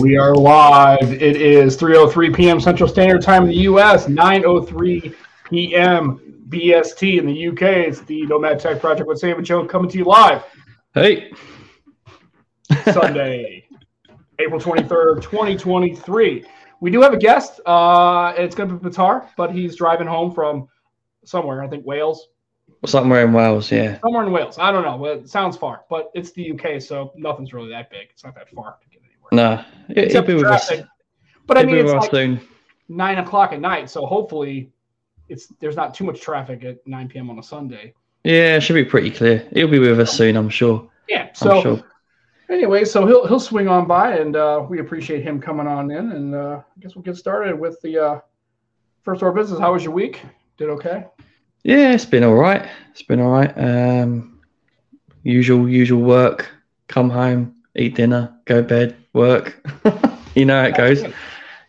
We are live. It is 3:03 p.m. Central Standard Time in the U.S., 9:03 p.m. BST in the U.K. It's the Nomad Tech Project with Sam and Joe coming to you live Hey, Sunday, April 23rd, 2023. We do have a guest. Uh, it's going to be Petar, but he's driving home from somewhere. I think Wales, somewhere in Wales, yeah. somewhere in Wales. I don't know. Well, It sounds far, but it's the UK, so nothing's really that big. It's not that far to get anywhere. No, he- he'll be with us. But I mean, it's like soon. nine o'clock at night, so hopefully, it's there's not too much traffic at 9 p.m. on a Sunday. Yeah, it should be pretty clear. He'll be with us soon, I'm sure. Yeah. I'm So sure. anyway, so he'll he'll swing on by, and uh, we appreciate him coming on in, and uh, I guess we'll get started with the uh, first order of business. How was your week? Did okay? Yeah, it's been all right. It's been all right. Um, usual, usual work. Come home, eat dinner, go bed, work. you know how it goes.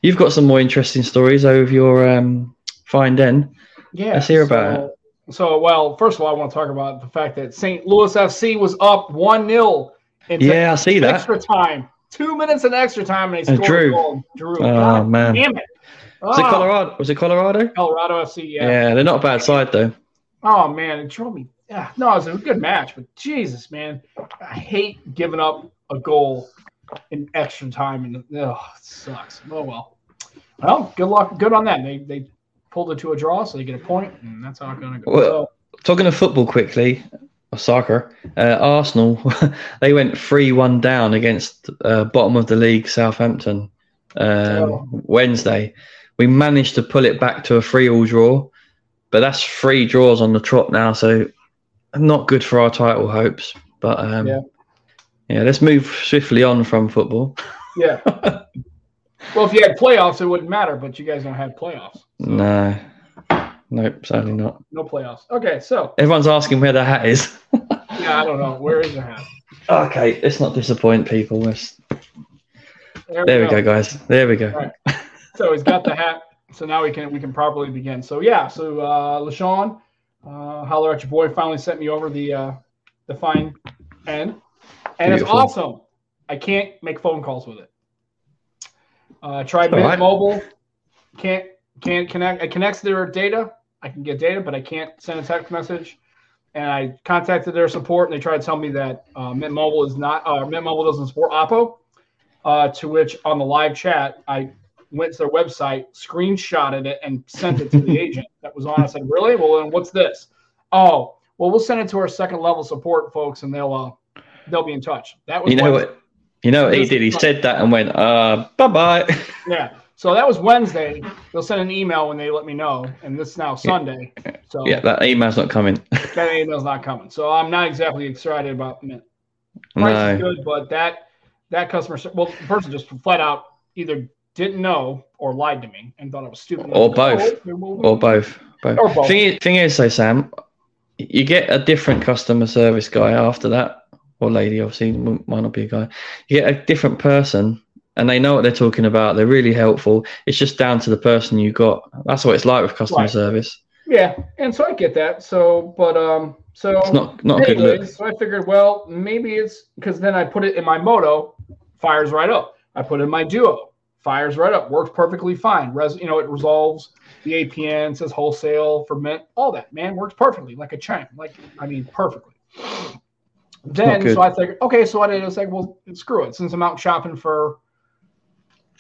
You've got some more interesting stories over your um, Find N. Yeah. Let's hear about it. So, well, first of all, I want to talk about the fact that St. Louis FC was up 1 0 in Yeah, I see that. extra time. Two minutes in extra time, and they And scored Drew. Drew. Oh, God man. Damn it. Was it Ah, Colorado? Was it Colorado? Colorado FC, yeah. Yeah, they're not a bad side though. Oh, man. It drove me. Yeah, no, it was a good match, but Jesus, man. I hate giving up a goal in extra time, and oh, it sucks. Oh, well. Well, good luck. Good on that. They, they pulled it to a draw, so they get a point, and that's how it's going to go. Well, Talking of football quickly, or soccer, uh, Arsenal they went three one down against uh, bottom of the league Southampton um, Oh. Wednesday. We managed to pull it back to a three all draw, but that's three draws on the trot now, so not good for our title hopes. But um, Yeah. Yeah. let's move swiftly on from football. Yeah. well, if you had playoffs, it wouldn't matter, but you guys don't have playoffs. No, nope, sadly not. No playoffs. Okay, so Everyone's asking where the hat is. yeah, I don't know. Where is the hat? okay, let's not disappoint people. Let's, There, there we go, guys. There we go. Right. So he's got the hat. So now we can we can properly begin. So yeah, so uh LaShawn, uh holler at your boy finally sent me over the uh the Find N. And it's awesome. I can't make phone calls with it. Uh I tried All Mint right. Mobile. Can't can't connect it connects to their data. I can get data, but I can't send a text message. And I contacted their support, and they tried to tell me that uh, Mint Mobile is not, uh, Mint Mobile doesn't support Oppo. Uh, to which, on the live chat, I went to their website, screenshotted it, and sent it to the agent that was on. I said, "Really? Well, then what's this? Oh, well, we'll send it to our second level support folks, and they'll uh, they'll be in touch." That was You know Wednesday. what? You know what he did? He said that and went, uh, bye bye. Yeah. So that was Wednesday. They'll send an email when they let me know, and this is now Sunday. So yeah, that email's not coming. that email's not coming. So I'm not exactly excited about Mint. Price is no. good, but that that customer well, the person just flat out either didn't know or lied to me and thought I was stupid. Or both. Oh, Or both. both. Or both. Thing, is, thing is, though, Sam, you get a different customer service guy after that, or lady, obviously, might not be a guy. You get a different person, and they know what they're talking about. They're really helpful. It's just down to the person you got. That's what it's like with customer Right. service. Yeah, and so I get that. So, but um, so It's not not a good look. so I figured, well, maybe it's because then I put it in my moto, fires right up. I put it in my duo, fires right up, works perfectly fine. Res, you know, it resolves the APN, says wholesale for mint, all that man works perfectly, like a chime, like I mean, perfectly. Then, so I figured, okay, so I did. I was like, well, screw it. Since I'm out shopping for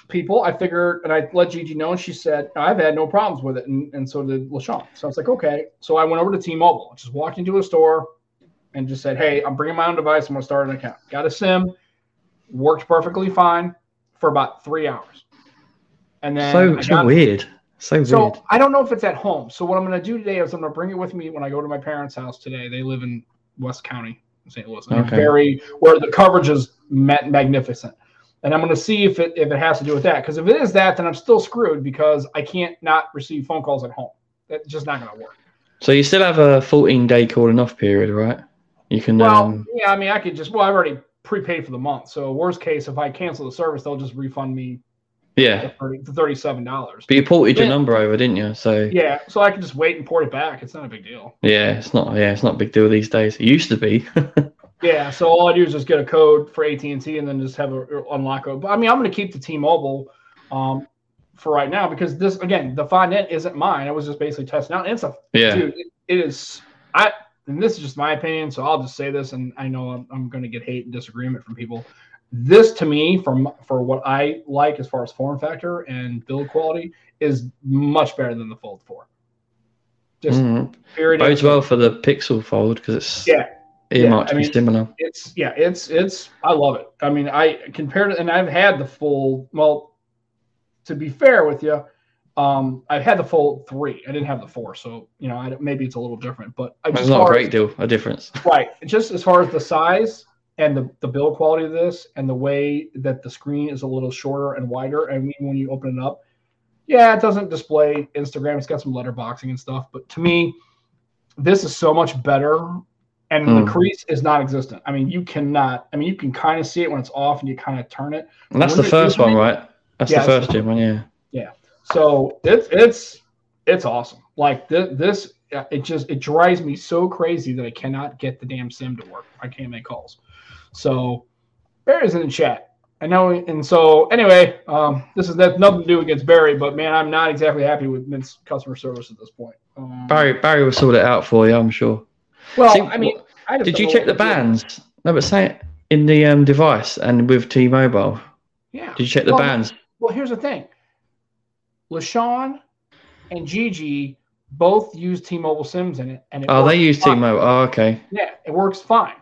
people, I figured, and I let Gigi know, and she said, I've had no problems with it, and, and so did LaShawn. So I was like, okay. So I went over to T-Mobile, just walked into a store and just said, hey, I'm bringing my own device. I'm going to start an account. Got a SIM, worked perfectly fine for about three hours. And then So, so weird. So, so weird. I don't know if it's at home. So what I'm going to do today is I'm going to bring it with me when I go to my parents' house today. They live in West County, St. Louis. Okay. Very where the coverage is ma- magnificent. And I'm going to see if it if it has to do with that. Because if it is that, then I'm still screwed because I can't not receive phone calls at home. That's just not going to work. So you still have a 14 day calling off period, right? You can. Well, um, yeah, I mean, I could just well, I've already prepaid for the month. So worst case, if I cancel the service, they'll just refund me yeah. the, 30, the thirty-seven dollars. But you ported your number over, didn't you? So Yeah, so I can just wait and port it back. It's not a big deal. Yeah, it's not. Yeah, it's not a big deal these days. It used to be. Yeah, so all I do is just get a code for AT and T, and then just have a unlock code. But I mean, I'm going to keep the T-Mobile um, for right now because this again, the Find N isn't mine. I was just basically testing out. And it's a Yeah. dude. It, it is. I and this is just my opinion, so I'll just say this, and I know I'm, I'm going to get hate and disagreement from people. This to me, from for what I like as far as form factor and build quality, is much better than the Fold Four. Just Mhm. period. Bodes well for the Pixel Fold because it's Yeah. earmarked Yeah, I to be mean- similar. it's yeah, it's it's I love it. I mean, I compared it, and I've had the Fold. Well, to be fair with you, um, I've had the Fold three. I didn't have the four, so you know, I, maybe it's a little different. But I just not a great as- deal, a difference. right? Just as far as the size and the the build quality of this, and the way that the screen is a little shorter and wider. I mean, when you open it up, yeah, it doesn't display Instagram. It's got some letterboxing and stuff, but to me, this is so much better. And the Mm. crease is non-existent. I mean, you cannot. I mean, you can kind of see it when it's off, and you kind of turn it. And that's the first one, right? That's Yeah, the first gym one, yeah. yeah. So it's it's it's awesome. Like this, this it just it drives me so crazy that I cannot get the damn sim to work. I can't make calls. So Barry's in the chat. I know, and so anyway, um, this is that's nothing to do against Barry, but man, I'm not exactly happy with Mint's customer service at this point. Um, Barry Barry will sort it out for you, I'm sure. well, See, I mean, I Did you check the bands? No, but say it in the um, device and with T-Mobile. Yeah. Did you check the Well, bands? Well, here's the thing. LaShawn and Gigi both use T-Mobile Sims in it, and it Oh, they use fine. T-Mobile. Oh, okay. Yeah, it works fine.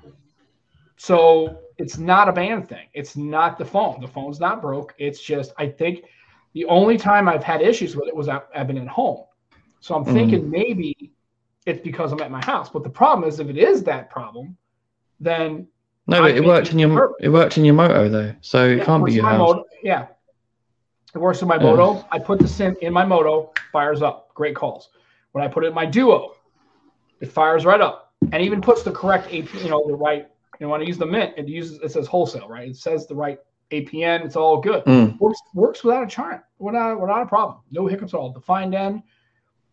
So it's not a band thing. It's not the phone. The phone's not broke. It's just I think the only time I've had issues with it was I've been at home. So I'm thinking mm. maybe it's because I'm at my house. But the problem is if it is that problem, then No, but it worked in your it worked in your moto though, so it Yeah, can't be your house. Moto. Yeah. It works in my Yeah. moto. I put the sim in my moto, fires up. Great calls. When I put it in my duo, it fires right up and even puts the correct AP, you know, the right, you know, when I use the mint, it uses it says wholesale, right? It says the right APN, it's all good. Mm. Works works without a charm, without without a problem. No hiccups at all. Defined end,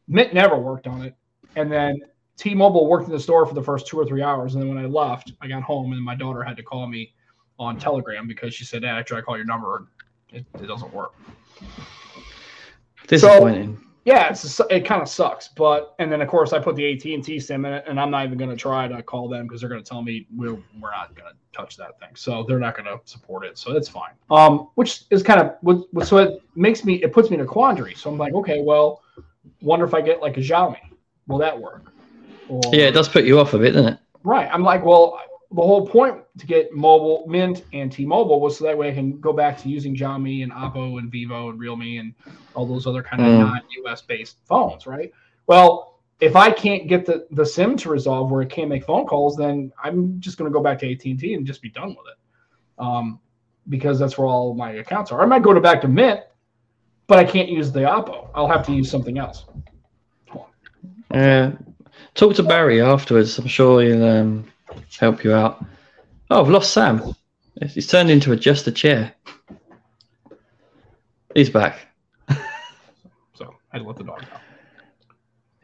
Mint never worked on it. And then T-Mobile worked in the store for the first two or three hours, and then when I left, I got home and my daughter had to call me on Telegram because she said, "Dad, I tried to call your number, and it, it doesn't work." Disappointing. Yeah, it's it kind of sucks, but and then of course I put the AT and T sim in it, and I'm not even going to try to call them because they're going to tell me we're we're not going to touch that thing, so they're not going to support it, so it's fine. Um, which is kind of so it makes me it puts me in a quandary. So I'm like, okay, well, wonder if I get like a Xiaomi, will that work? Or, yeah, it does put you off a bit, doesn't it? Right. I'm like, well, the whole point to get mobile Mint and T-Mobile was so that way I can go back to using Xiaomi and Oppo and Vivo and Realme and all those other kind of Mm. non-US based phones, right? Well, if I can't get the the SIM to resolve where it can't make phone calls, then I'm just going to go back to AT&T and just be done with it, um, because that's where all my accounts are. I might go to back to Mint, but I can't use the Oppo. I'll have to use something else. Yeah. Talk to Barry afterwards. I'm sure he'll um, help you out. Oh, I've lost Sam. He's turned into a, just a chair. He's back. So I let the dog out.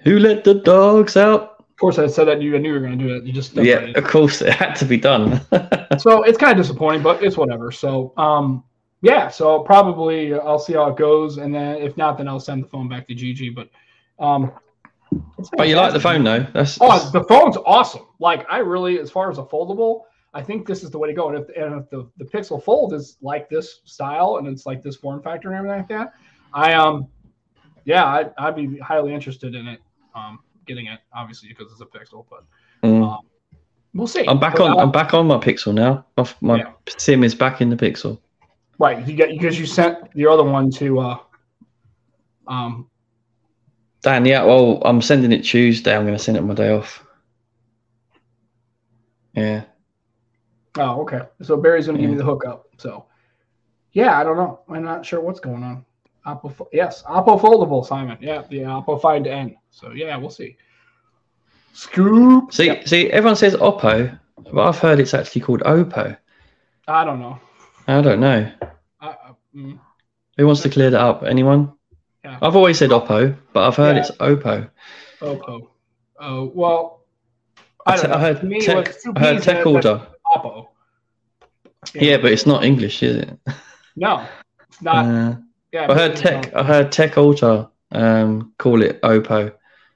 Who let the dogs out? Of course, I said that you I knew you were going to do it. You just Yeah, of course it had to be done. so it's kind of disappointing, but it's whatever. So um, yeah, so probably I'll see how it goes, and then if not, then I'll send the phone back to Gigi. But um, but you like the phone though. That's, Oh, the phone's awesome. Like I really, as far as a foldable, I think this is the way to go. And if, and if the, the Pixel Fold is like this style and it's like this form factor and everything like that, I um, yeah, I, I'd be highly interested in it. Um, getting it obviously because it's a Pixel, but Mm. um, we'll see. I'm back But on. I'll- I'm back on my Pixel now. My, my Yeah. sim is back in the Pixel. Right, you get because you sent your other one to uh um Dan, yeah. Well, I'm sending it Tuesday. I'm going to send it on my day off. Yeah. oh okay. So Barry's gonna give me Yeah. the hookup. So yeah, I don't know. I'm not sure what's going on. Oppo yes, Oppo foldable, Simon. Yeah, the Oppo Find N. So yeah, we'll see. Scoop. See, Yep. see, everyone says Oppo, but I've heard it's actually called Oppo. I don't know. I don't know. I, I, mm, Who wants to clear that up? Anyone? Yeah. I've always said Oppo, but I've heard Yeah. it's Oppo. Oppo. Oh well. I I, don't know. I heard To me, tech, I heard TechAltar. Oppo. Yeah, but it's not English, is it? no, it's not. Uh, yeah, I heard Tech. I heard TechAltar um, call it Oppo,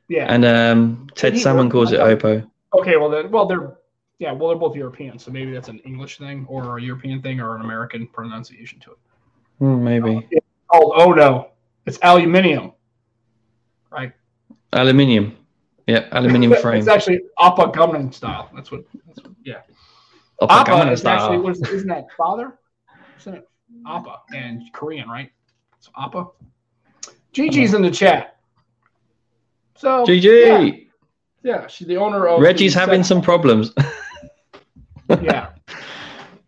Yeah. and um, Ted Salmon calls it Oppo. okay. Well, then, well, they're yeah. Well, they're both European, so maybe that's an English thing or a European thing or an American pronunciation to it. Hmm, maybe Oh, oh no, it's aluminium. Right. aluminium. Yeah, aluminium frame. It's actually Appa Gangnam style. That's what. That's what yeah. Appa Gangnam is actually Style. what is, isn't that father? Isn't it Appa and Korean, right? It's Appa. Gigi's in the chat. So Yeah, GG. yeah, she's the owner of. Reggie's having some problems. Yeah.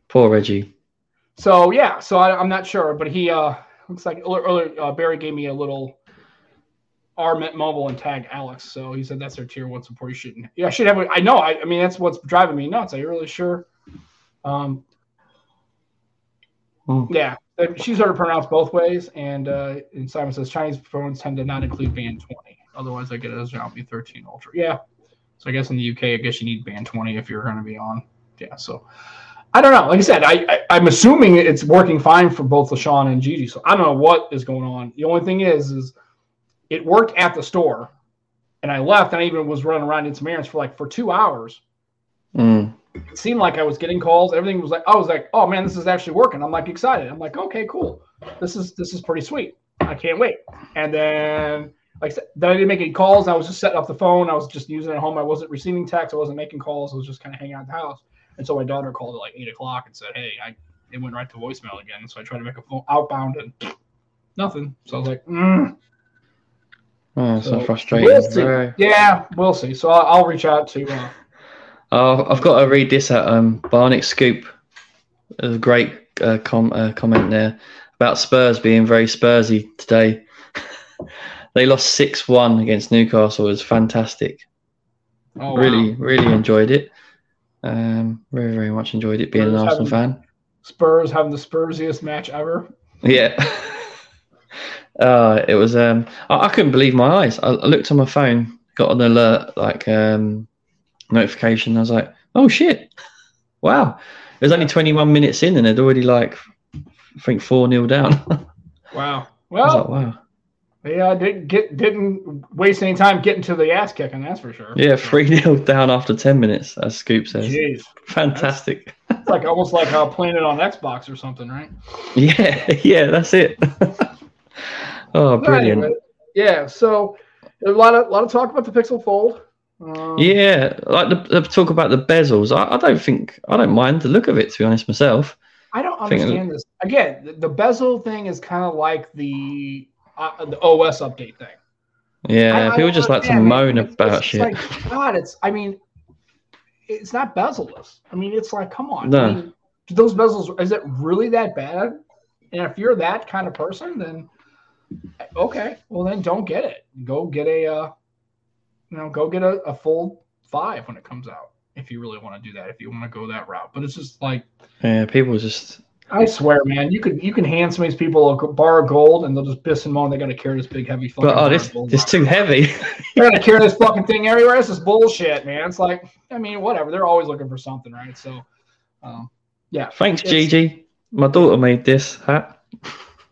Poor Reggie. So yeah, so I, I'm not sure, but he uh looks like earlier uh, Barry gave me a little R Mint Mobile and tag Alex. So he said that's their tier one support. You shouldn't. Yeah, I should have. I know. I, I mean, that's what's driving me nuts. Are you really sure? Um. Hmm. Yeah, she's heard it pronounced both ways, and uh, and Simon says Chinese phones tend to not include band 20. Otherwise, I get it as Xiaomi 13 Ultra. Yeah. So I guess in the UK, I guess you need band 20 if you're going to be on. Yeah. So I don't know. Like I said, I, I I'm assuming it's working fine for both LaShawn and Gigi. So I don't know what is going on. The only thing is, is it worked at the store, and I left, and I even was running around in some errands for like for two hours. Mm. It seemed like I was getting calls. Everything was like, I was like, oh man, this is actually working. I'm like excited. I'm like, okay, cool. This is this is pretty sweet. I can't wait. And then like I said, then I didn't make any calls. I was just setting up the phone. I was just using it at home. I wasn't receiving text. I wasn't making calls. I was just kind of hanging out at the house. And so my daughter called at like eight o'clock and said, hey, I it went right to voicemail again. So I tried to make a phone outbound and nothing. So I was like, mm. Oh, so, So, frustrating. we'll yeah, we'll see. So I'll, I'll reach out to. Uh, Oh, I've got to read this out. Um, Barnick Scoop. A great uh, com- uh, comment there about Spurs being very Spursy today. they lost 6 1 against Newcastle. It was fantastic. oh, wow. really, really enjoyed it. Um, very, very much enjoyed it being an Arsenal having- fan. Spurs having the Spursiest match ever. Yeah. uh, it was. Um, I, I couldn't believe my eyes. I, I looked on my phone, got an alert, like um, notification. I was like, "Oh shit! Wow!" It was only 21 minutes in, and they'd already like, I think four 0 down. Wow. was like, Well, "Wow!" Uh, didn't get didn't waste any time getting to the ass kicking. That's for sure. Yeah, three 0 down after 10 minutes, as Scoop says. Jeez, Fantastic. it's like almost like uh, playing it on Xbox or something, right? Yeah, yeah, that's it. oh, brilliant. Anyway, yeah. So a lot of lot of talk about the Pixel Fold. Um, Yeah, like the, the talk about the bezels. I, I don't think I don't mind the look of it to be honest myself. I don't understand this. Again, the, the bezel thing is kind of like the uh, the OS update thing. Yeah, I- I people don't just like to moan It's- about it's shit. Like, God, it's. I mean, it's not bezelless. I mean, it's like, come on. No. I mean, do those bezels is it really that bad? And if you're that kind of person, then okay, well then don't get it. Go get a, uh, you know, go get a, a Fold five when it comes out. If you really want to do that, if you want to go that route, but it's just like yeah, people just I swear, man, you could you can hand some of these people a bar of gold and they'll just piss and moan. They got to carry this big heavy fucking. but oh this of too heavy. they're gonna carry this fucking thing everywhere. This is bullshit, man. It's like, I mean, whatever. They're always looking for something, right? So, um, yeah, Thanks, Gigi. My daughter made this hat.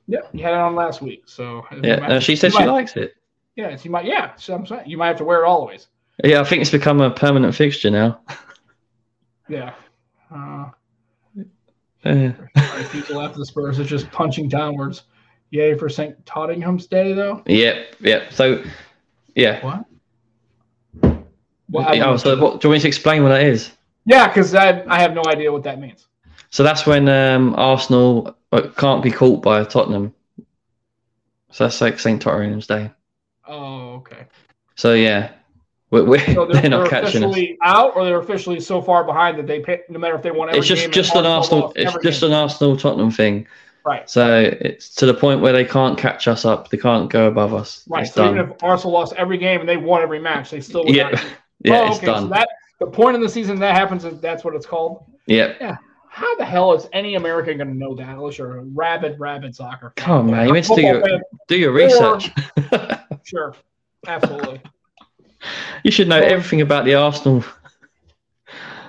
yeah. You had it on last week, so Yeah, might- she said she might- likes it. Yeah, so you might. Yeah, so I'm saying you might have to wear it always. Yeah, I think it's become a permanent fixture now. Yeah. Uh, Yeah. people after the Spurs are just punching downwards. Yay for St. Totteringham's Day, though. Yep, yep. So, yeah. What? Well, oh, so what, do you want me to explain what that is? yeah, because I, I have no idea what that means. So that's when um, Arsenal uh, can't be caught by Tottenham. So that's like St. Tottenham's Day. Oh, okay. So yeah, we're, we're, So they're, they're not they're catching us. officially out, or they're officially so far behind that they pay, no matter if they won every It's just game. just an Arsenal. It's just game. an Arsenal Tottenham thing. right. So it's to the point where they can't catch us up. They can't go above us. Right. It's So done. even if Arsenal lost every game and they won every match, they still would yeah, not. yeah, oh, it's okay. done. So that the point in the season that happens is that's what it's called. yeah. Yeah. How the hell is any American going to know that unless you're a rabid, rabid soccer fan? Come on, man. You meant to do your fan, do your research. Sure. Absolutely. You should know Well- everything about the Arsenal.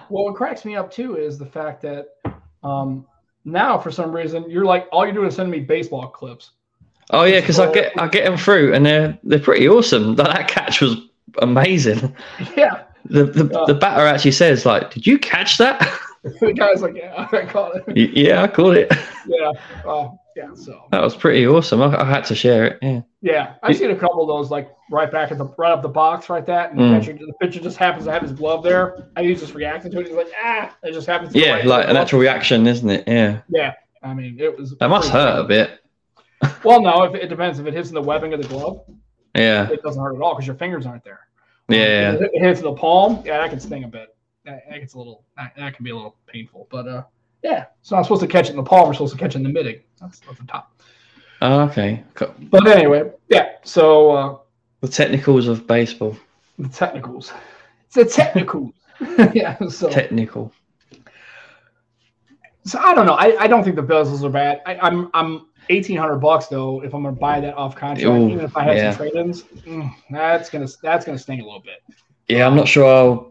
Well, what cracks me up too is the fact that um, now for some reason you're like all you're doing is sending me baseball clips. Oh yeah, because I get I get them through and they're they're pretty awesome. That, that catch was amazing. Yeah. The the, Uh. the batter actually says like, "Did you catch that?" the guy's like, yeah, I caught it. Yeah, I caught it. Yeah. Uh, yeah. So That was pretty awesome. I, I had to share it. Yeah. yeah, I've seen a couple of those like right back at the right up the box, right that, and Mm. the, pitcher, the pitcher just happens to have his glove there, and he's just reacting to it. He's like, ah, it just happens. To Yeah, right like in a natural reaction, isn't it? Yeah. Yeah. I mean, it was. That must pretty hurt a bit. Well, no, if it depends. If it hits in the webbing of the glove, Yeah. it doesn't hurt at all because your fingers aren't there. Yeah. If it hits the palm, yeah, that can sting a bit. That, that gets a little, that, that can be a little painful. But uh, yeah, it's not supposed to catch it in the palm. We're supposed to catch it in the mid. That's, that's the top. Oh, okay. Co- But anyway, yeah. So uh, The technicals of baseball. the technicals. It's the technicals. yeah. So, Technical. so I don't know. I, I don't think the bezels are bad. I, I'm I'm eighteen hundred bucks though. If I'm gonna buy that off contract, Ooh, even if I have yeah. some trade-ins, mm, that's gonna that's gonna sting a little bit. Yeah, I'm not sure I'll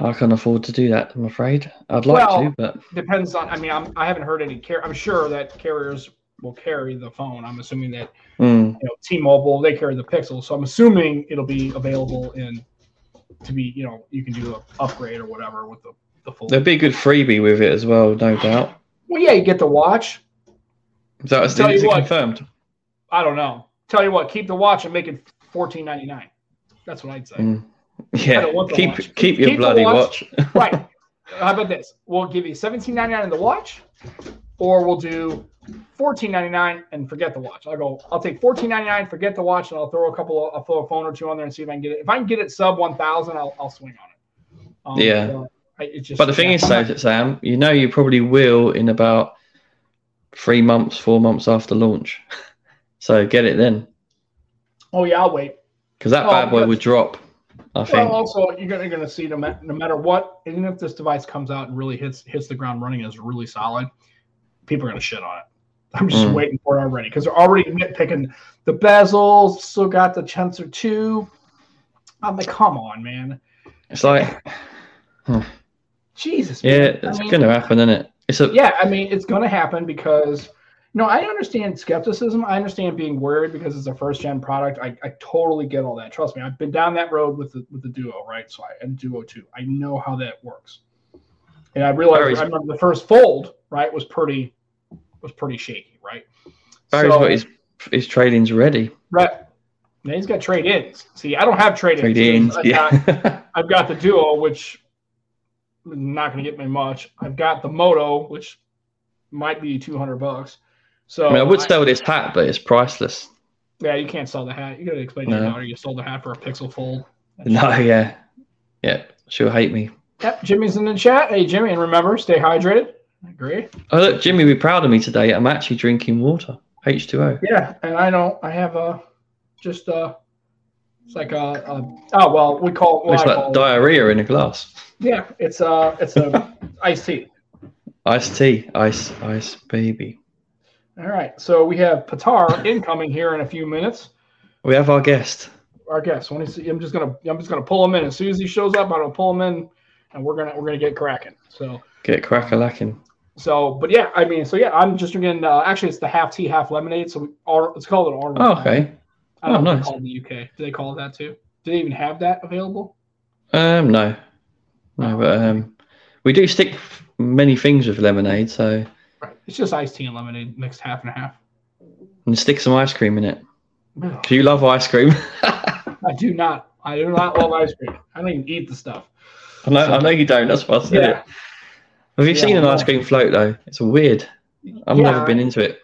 I can afford to do that. I'm afraid. I'd like Well- to, but depends on. I mean, I'm, I haven't heard any care. I'm sure that carriers will carry the phone. I'm assuming that mm, you know T-Mobile they carry the Pixel, so I'm assuming it'll be available in to be you know you can do an upgrade or whatever with the the Fold. there'd be a good freebie with it as well, no doubt. well, yeah, you get the watch. Is that is it what. confirmed? I don't know. Tell you what, keep the watch and make it 14.99. That's what I'd say. Mm. I Yeah, keep watch. keep your Keep bloody watch. watch. right. How about this? We'll give you 17.99 in the watch, or we'll do 14.99 and forget the watch. I'll go. I'll take 14.99, forget the watch, and I'll throw a couple. Of, I'll throw a phone or two on there and see if I can get it. If I can get it sub 1,000, I'll, I'll swing on it. Um, Yeah. so I, it's just, But the thing yeah, is, though, Sam, you know you probably will in about three months, four months after launch. So get it then, oh yeah, I'll wait. because that Oh, bad boy would drop. I Well, also you're gonna, you're gonna see no, ma- no matter what, even if this device comes out and really hits hits the ground running is really solid, people are gonna shit on it. I'm just Mm. waiting for it already because they're already nitpicking the bezels. Still got the Tensor two. I'm like, come on, man. It's like, Jesus. yeah, man. I it's mean, gonna happen, isn't it? It's a Yeah, I mean, it's gonna happen because you know I understand skepticism. I understand being worried because it's a first gen product. I, I totally get all that. Trust me, I've been down that road with the with the Duo, right? So I and Duo two. I know how that works. And I realized I remember the first fold, right, was pretty was pretty shaky, right? Barry's So- got his his trading's ready. Right. Now he's got trade ins. See, I don't have trade ins. Trade-ins, I've, got, yeah. I've got the Duo, which is not going to get me much. I've got the Moto, which might be two hundred bucks. So I mean, I would I- sell this hat, but it's priceless. Yeah, you can't sell the hat. You got to explain to your No. daughter you sold the hat for a Pixel Fold. No, yeah, yeah, she'll hate me. Yep, Jimmy's in the chat. Hey, Jimmy, and remember, stay hydrated. I agree. Oh look, Jimmy, be proud of me today. I'm actually drinking water, H2O. Yeah, and I don't. I have a just uh It's like a, a oh well, we call it. It's like call it- diarrhea in a glass. yeah, it's a it's a iced tea. Iced tea, ice, ice, baby. All right, so we have Petar incoming here in a few minutes. We have our guest. Our guest. When I'm just gonna I'm just gonna pull him in as soon as he shows up. I'm gonna pull him in, and we're gonna we're gonna get cracking. So Get crack lacking. so, but yeah, I mean, so yeah, I'm just drinking. Uh, actually, it's the half tea, half lemonade. So we, or, it's called an orange. Oh, okay. I don't know Oh, they nice. call in the UK. Do they call it that too? Do they even have that available? Um, no, no, but um, we do stick many things with lemonade, so. It's just iced tea and lemonade mixed half and half. and stick some ice cream in it. Do you love ice cream? I do not. I do not love ice cream. I don't even eat the stuff. I know, I know you don't. That's why I said Yeah. it. Have you Yeah, seen an ice cream float though? It's weird. I've Yeah, never been into it.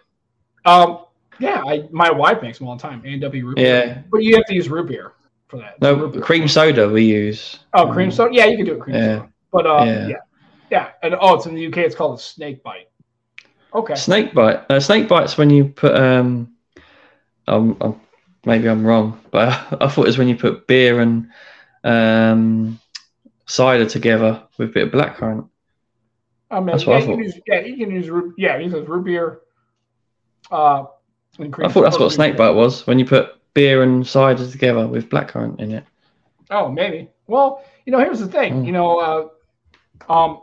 Um. Yeah. I my wife makes them all the time. A and W root beer. Yeah. But you have to use root beer for that. No, cream soda we use. Oh, cream soda. Yeah, you can do it cream Yeah. soda. But uh, Yeah. yeah. yeah, And oh, it's in the UK. It's called a snake bite. Okay. Snake bite. Uh, snake bites when you put um, um, um, maybe I'm wrong, but I thought it was when you put beer and um, cider together with a bit of blackcurrant. I mean, That's yeah, what I thought. use, yeah, you can use root. Yeah, you can use root beer. Uh, I thought that's what snake bite was when you put beer and cider together with blackcurrant in it. Oh, maybe. Well, you know, here's the thing. Mm. You know, uh, Um,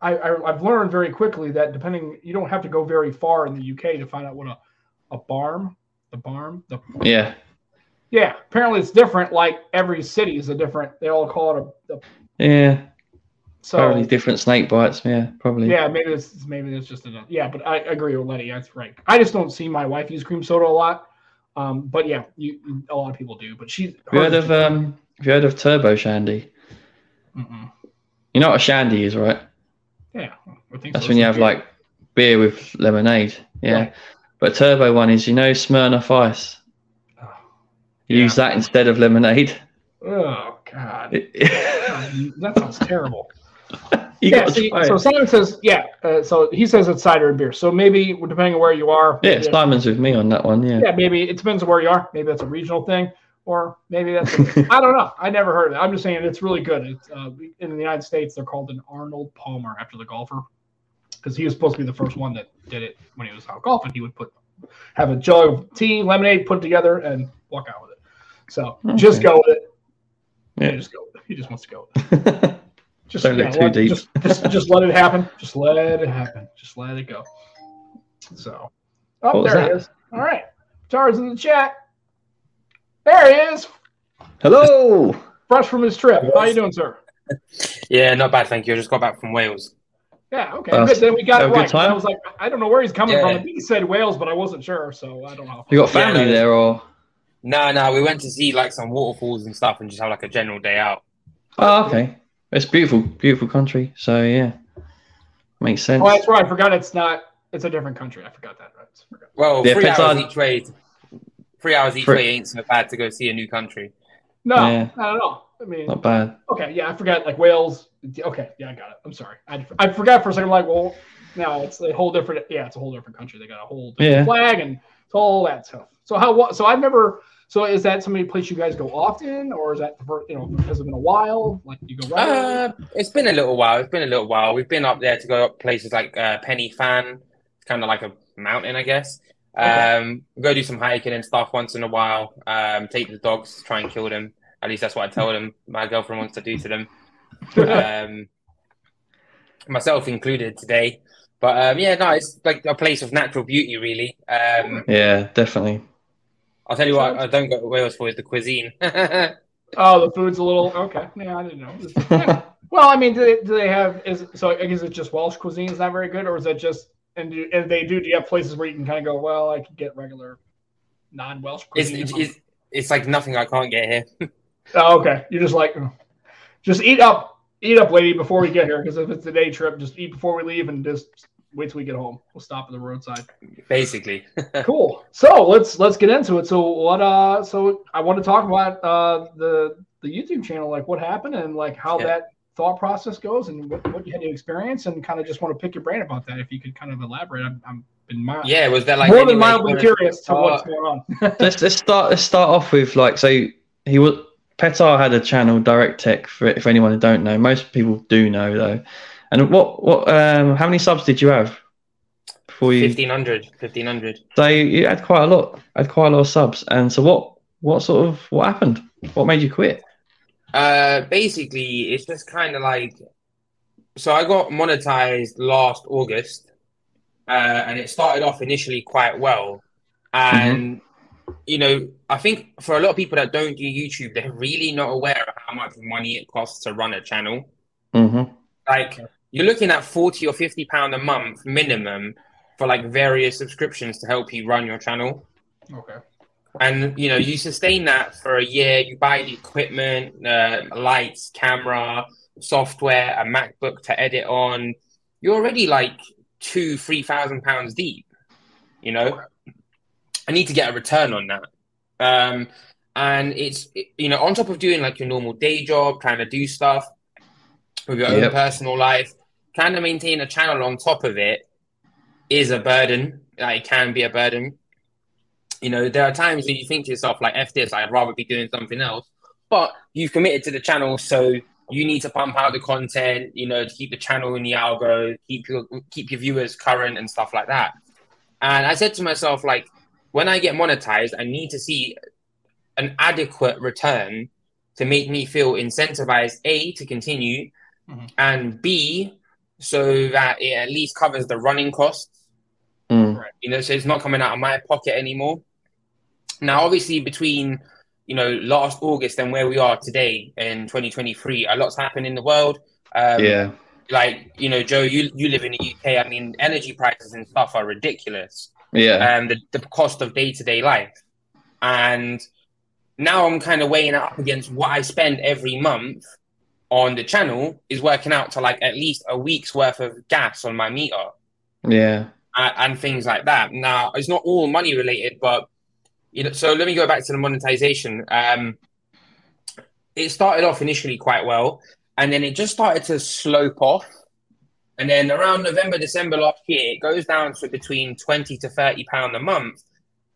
I, I I've learned very quickly that depending, you don't have to go very far in the UK to find out what a a barm, the barm, the Yeah. yeah. Apparently, it's different. Like every city is a different. They all call it a. a Yeah. so Probably different snake bites. Yeah, probably. yeah, maybe it's maybe it's just a yeah. But I agree with Letty. That's right. I just don't see my wife use cream soda a lot. Um, but yeah, you a lot of people do. But she's Have you heard of um? Have you heard of turbo shandy? Mm-mm. You know what a shandy is, right? Yeah. I think That's so. when you have like beer with lemonade. Yeah. Right. But turbo one is, you know, Smirnoff Ice. Oh, You Use that instead of lemonade. oh God, that sounds terrible. yeah, yeah, see, so Simon says, yeah. Uh, so he says it's cider and beer. So maybe depending on where you are, yeah, Simon's with me on that one. Yeah. yeah, maybe it depends on where you are. Maybe that's a regional thing, or maybe that's I don't know. I never heard of it. I'm just saying it's really good. It's uh, in the United States they're called an Arnold Palmer after the golfer because he was supposed to be the first one that did it when he was out golfing. He would put have a jug of tea, lemonade, put together, and walk out with it. So just go with it. Yeah. Yeah, just go. With it. He just wants to go. With it. Just, Don't look too let, deep. Just, just, just let it happen. Just let it happen. Just let it go. So, oh, there he that? is. All right, Tara's in the chat. There he is, Hello. fresh from his trip. How are you doing, sir? Yeah, not bad, thank you. I just got back from Wales. Yeah, okay. Uh, good. Then we got it a good right. time? I was like, I don't know where he's coming Yeah. from. I think he said Wales, but I wasn't sure, so I don't know. You got family Yeah. there, or? No, no, we went to see like some waterfalls and stuff and just have like a general day out. Oh, okay. It's beautiful, beautiful country. So yeah, makes sense. Oh, that's right. I forgot it's not. It's a different country. I forgot that. Right. I forgot. Well, Yeah, three hours are- each way. Three hours each Three- way ain't so bad to go see a new country. No, Yeah. I don't know. I mean, Not bad. Okay, yeah, I forgot. Like Wales. Okay, yeah, I got it. I'm sorry. I, I forgot for a second. Like, well, no, it's a whole different. Yeah, it's a whole different country. They got a whole different Yeah. flag and it's all that stuff. So how? So I've never. So is that somebody place you guys go often, or is that for, you know has it been a while? Like you go regularly? Uh, it's been a little while. It's been a little while. We've been up there to go up places like uh, Pen y Fan, kind of like a mountain, I guess. Okay. Um, we go do some hiking and stuff once in a while. Um, take the dogs, try and kill them. At least that's what I tell them. My girlfriend wants to do to them. um, myself included today. But um, yeah, no, it's like a place of natural beauty, really. Um, Yeah, definitely. I'll tell you what, I don't go to Wales for is the cuisine. oh, the food's a little okay. Yeah, I didn't know. Yeah. Well, I mean, do they, do they have? Is it, so? Is it just Welsh cuisine is not very good, or is it just? And do, and they do. Do you have places where you can kind of go? Well, I could get regular, non-Welsh it's, cuisine. it's, it's, it's like nothing I can't get here. Oh, okay. You're just like, just eat up, eat up, lady, before we get here. Because if it's a day trip, just eat before we leave and just wait till we get home. We'll stop at the roadside. Basically. cool. So let's let's get into it. So what? Uh, so I want to talk about uh the the YouTube channel, like what happened and like how Yeah. that thought process goes and what, what you had to experience and kind of just want to pick your brain about that. If you could kind of elaborate, I'm, I'm been mild, Yeah, was there like more than mildly curious to what's going on. let's let's start let's start off with like so he was Petar had a channel Direct Tech for for anyone who don't know. Most people do know though. And what what um how many subs did you have before you 1500 1500 so you had quite a lot had quite a lot of subs and so what what sort of what happened what made you quit uh basically it's just kind of like so i got monetized last august uh and it started off initially quite well. And you know i think for a lot of people that don't do youtube they're really not aware of how much money it costs to run a channel. Hmm like you're looking at 40 or 50 pound a month minimum for like various subscriptions to help you run your channel. Okay. And you know you sustain that for a year you buy the equipment uh, lights camera software a macbook to edit on you're already like two three thousand pounds deep you know? I need to get a return on that. Um and it's you know on top of doing like your normal day job trying to do stuff with your own personal life trying to maintain a channel on top of it is a burden. Like, it can be a burden you know, there are times when you think to yourself, like, F this, I'd rather be doing something else. But you've committed to the channel, so you need to pump out the content, you know, to keep the channel in the algo, keep your keep your viewers current and stuff like that. And I said to myself, like, when I get monetized, I need to see an adequate return to make me feel incentivized, A, to continue, Mhm. and B, so that it at least covers the running costs. Mm. You know, so it's not coming out of my pocket anymore. Now, obviously, between you know last August and where we are today in 2023, a lot's happened in the world. Um, yeah. Like you know, Joe, you you live in the UK. I mean, energy prices and stuff are ridiculous. Yeah. And the the cost of day to day life, and now I'm kind of weighing it up against what I spend every month on the channel is working out to like at least a week's worth of gas on my meter yeah. uh, and things like that. Now, it's not all money related, but you know. So let me go back to the monetization. Um, it started off initially quite well, and then it just started to slope off. And then around November, December last year, it goes down to between twenty to thirty pound a month,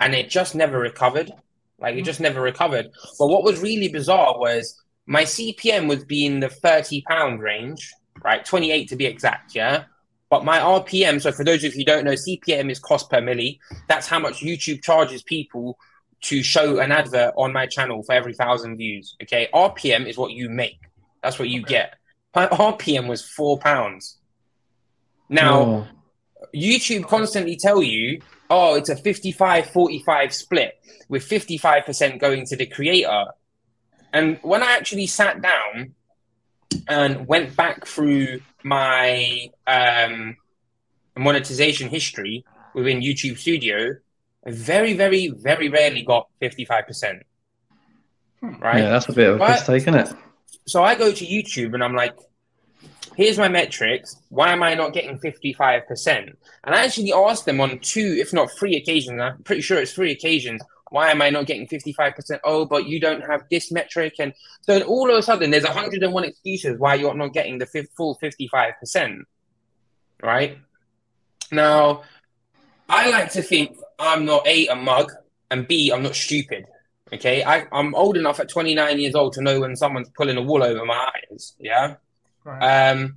and it just never recovered. Like it just never recovered. But what was really bizarre was my CPM would be in the thirty pound range, right? Twenty eight to be exact, yeah. But my RPM, so for those of you who don't know, CPM is cost per mille. That's how much YouTube charges people to show an advert on my channel for every thousand views. Okay, RPM is what you make. That's what you get. My RPM was four pounds. Now, Oh. YouTube constantly tell you, oh, it's a 55 45 split with 55% going to the creator. And when I actually sat down and went back through my um, monetization history within YouTube Studio, I very, very, very rarely got 55%. Hmm. Right? Yeah, that's a bit of a But- piss take, isn't it? so I go to YouTube and I'm like, here's my metrics. Why am I not getting 55%? And I actually asked them on two, if not three occasions, I'm pretty sure it's three occasions, why am I not getting 55%? Oh, but you don't have this metric. And so all of a sudden, there's 101 excuses why you're not getting the fif- full 55%. Right? Now, I like to think I'm not A, a mug, and B, I'm not stupid. Okay, I, I'm old enough at 29 years old to know when someone's pulling a wool over my eyes. Yeah. Right. Um,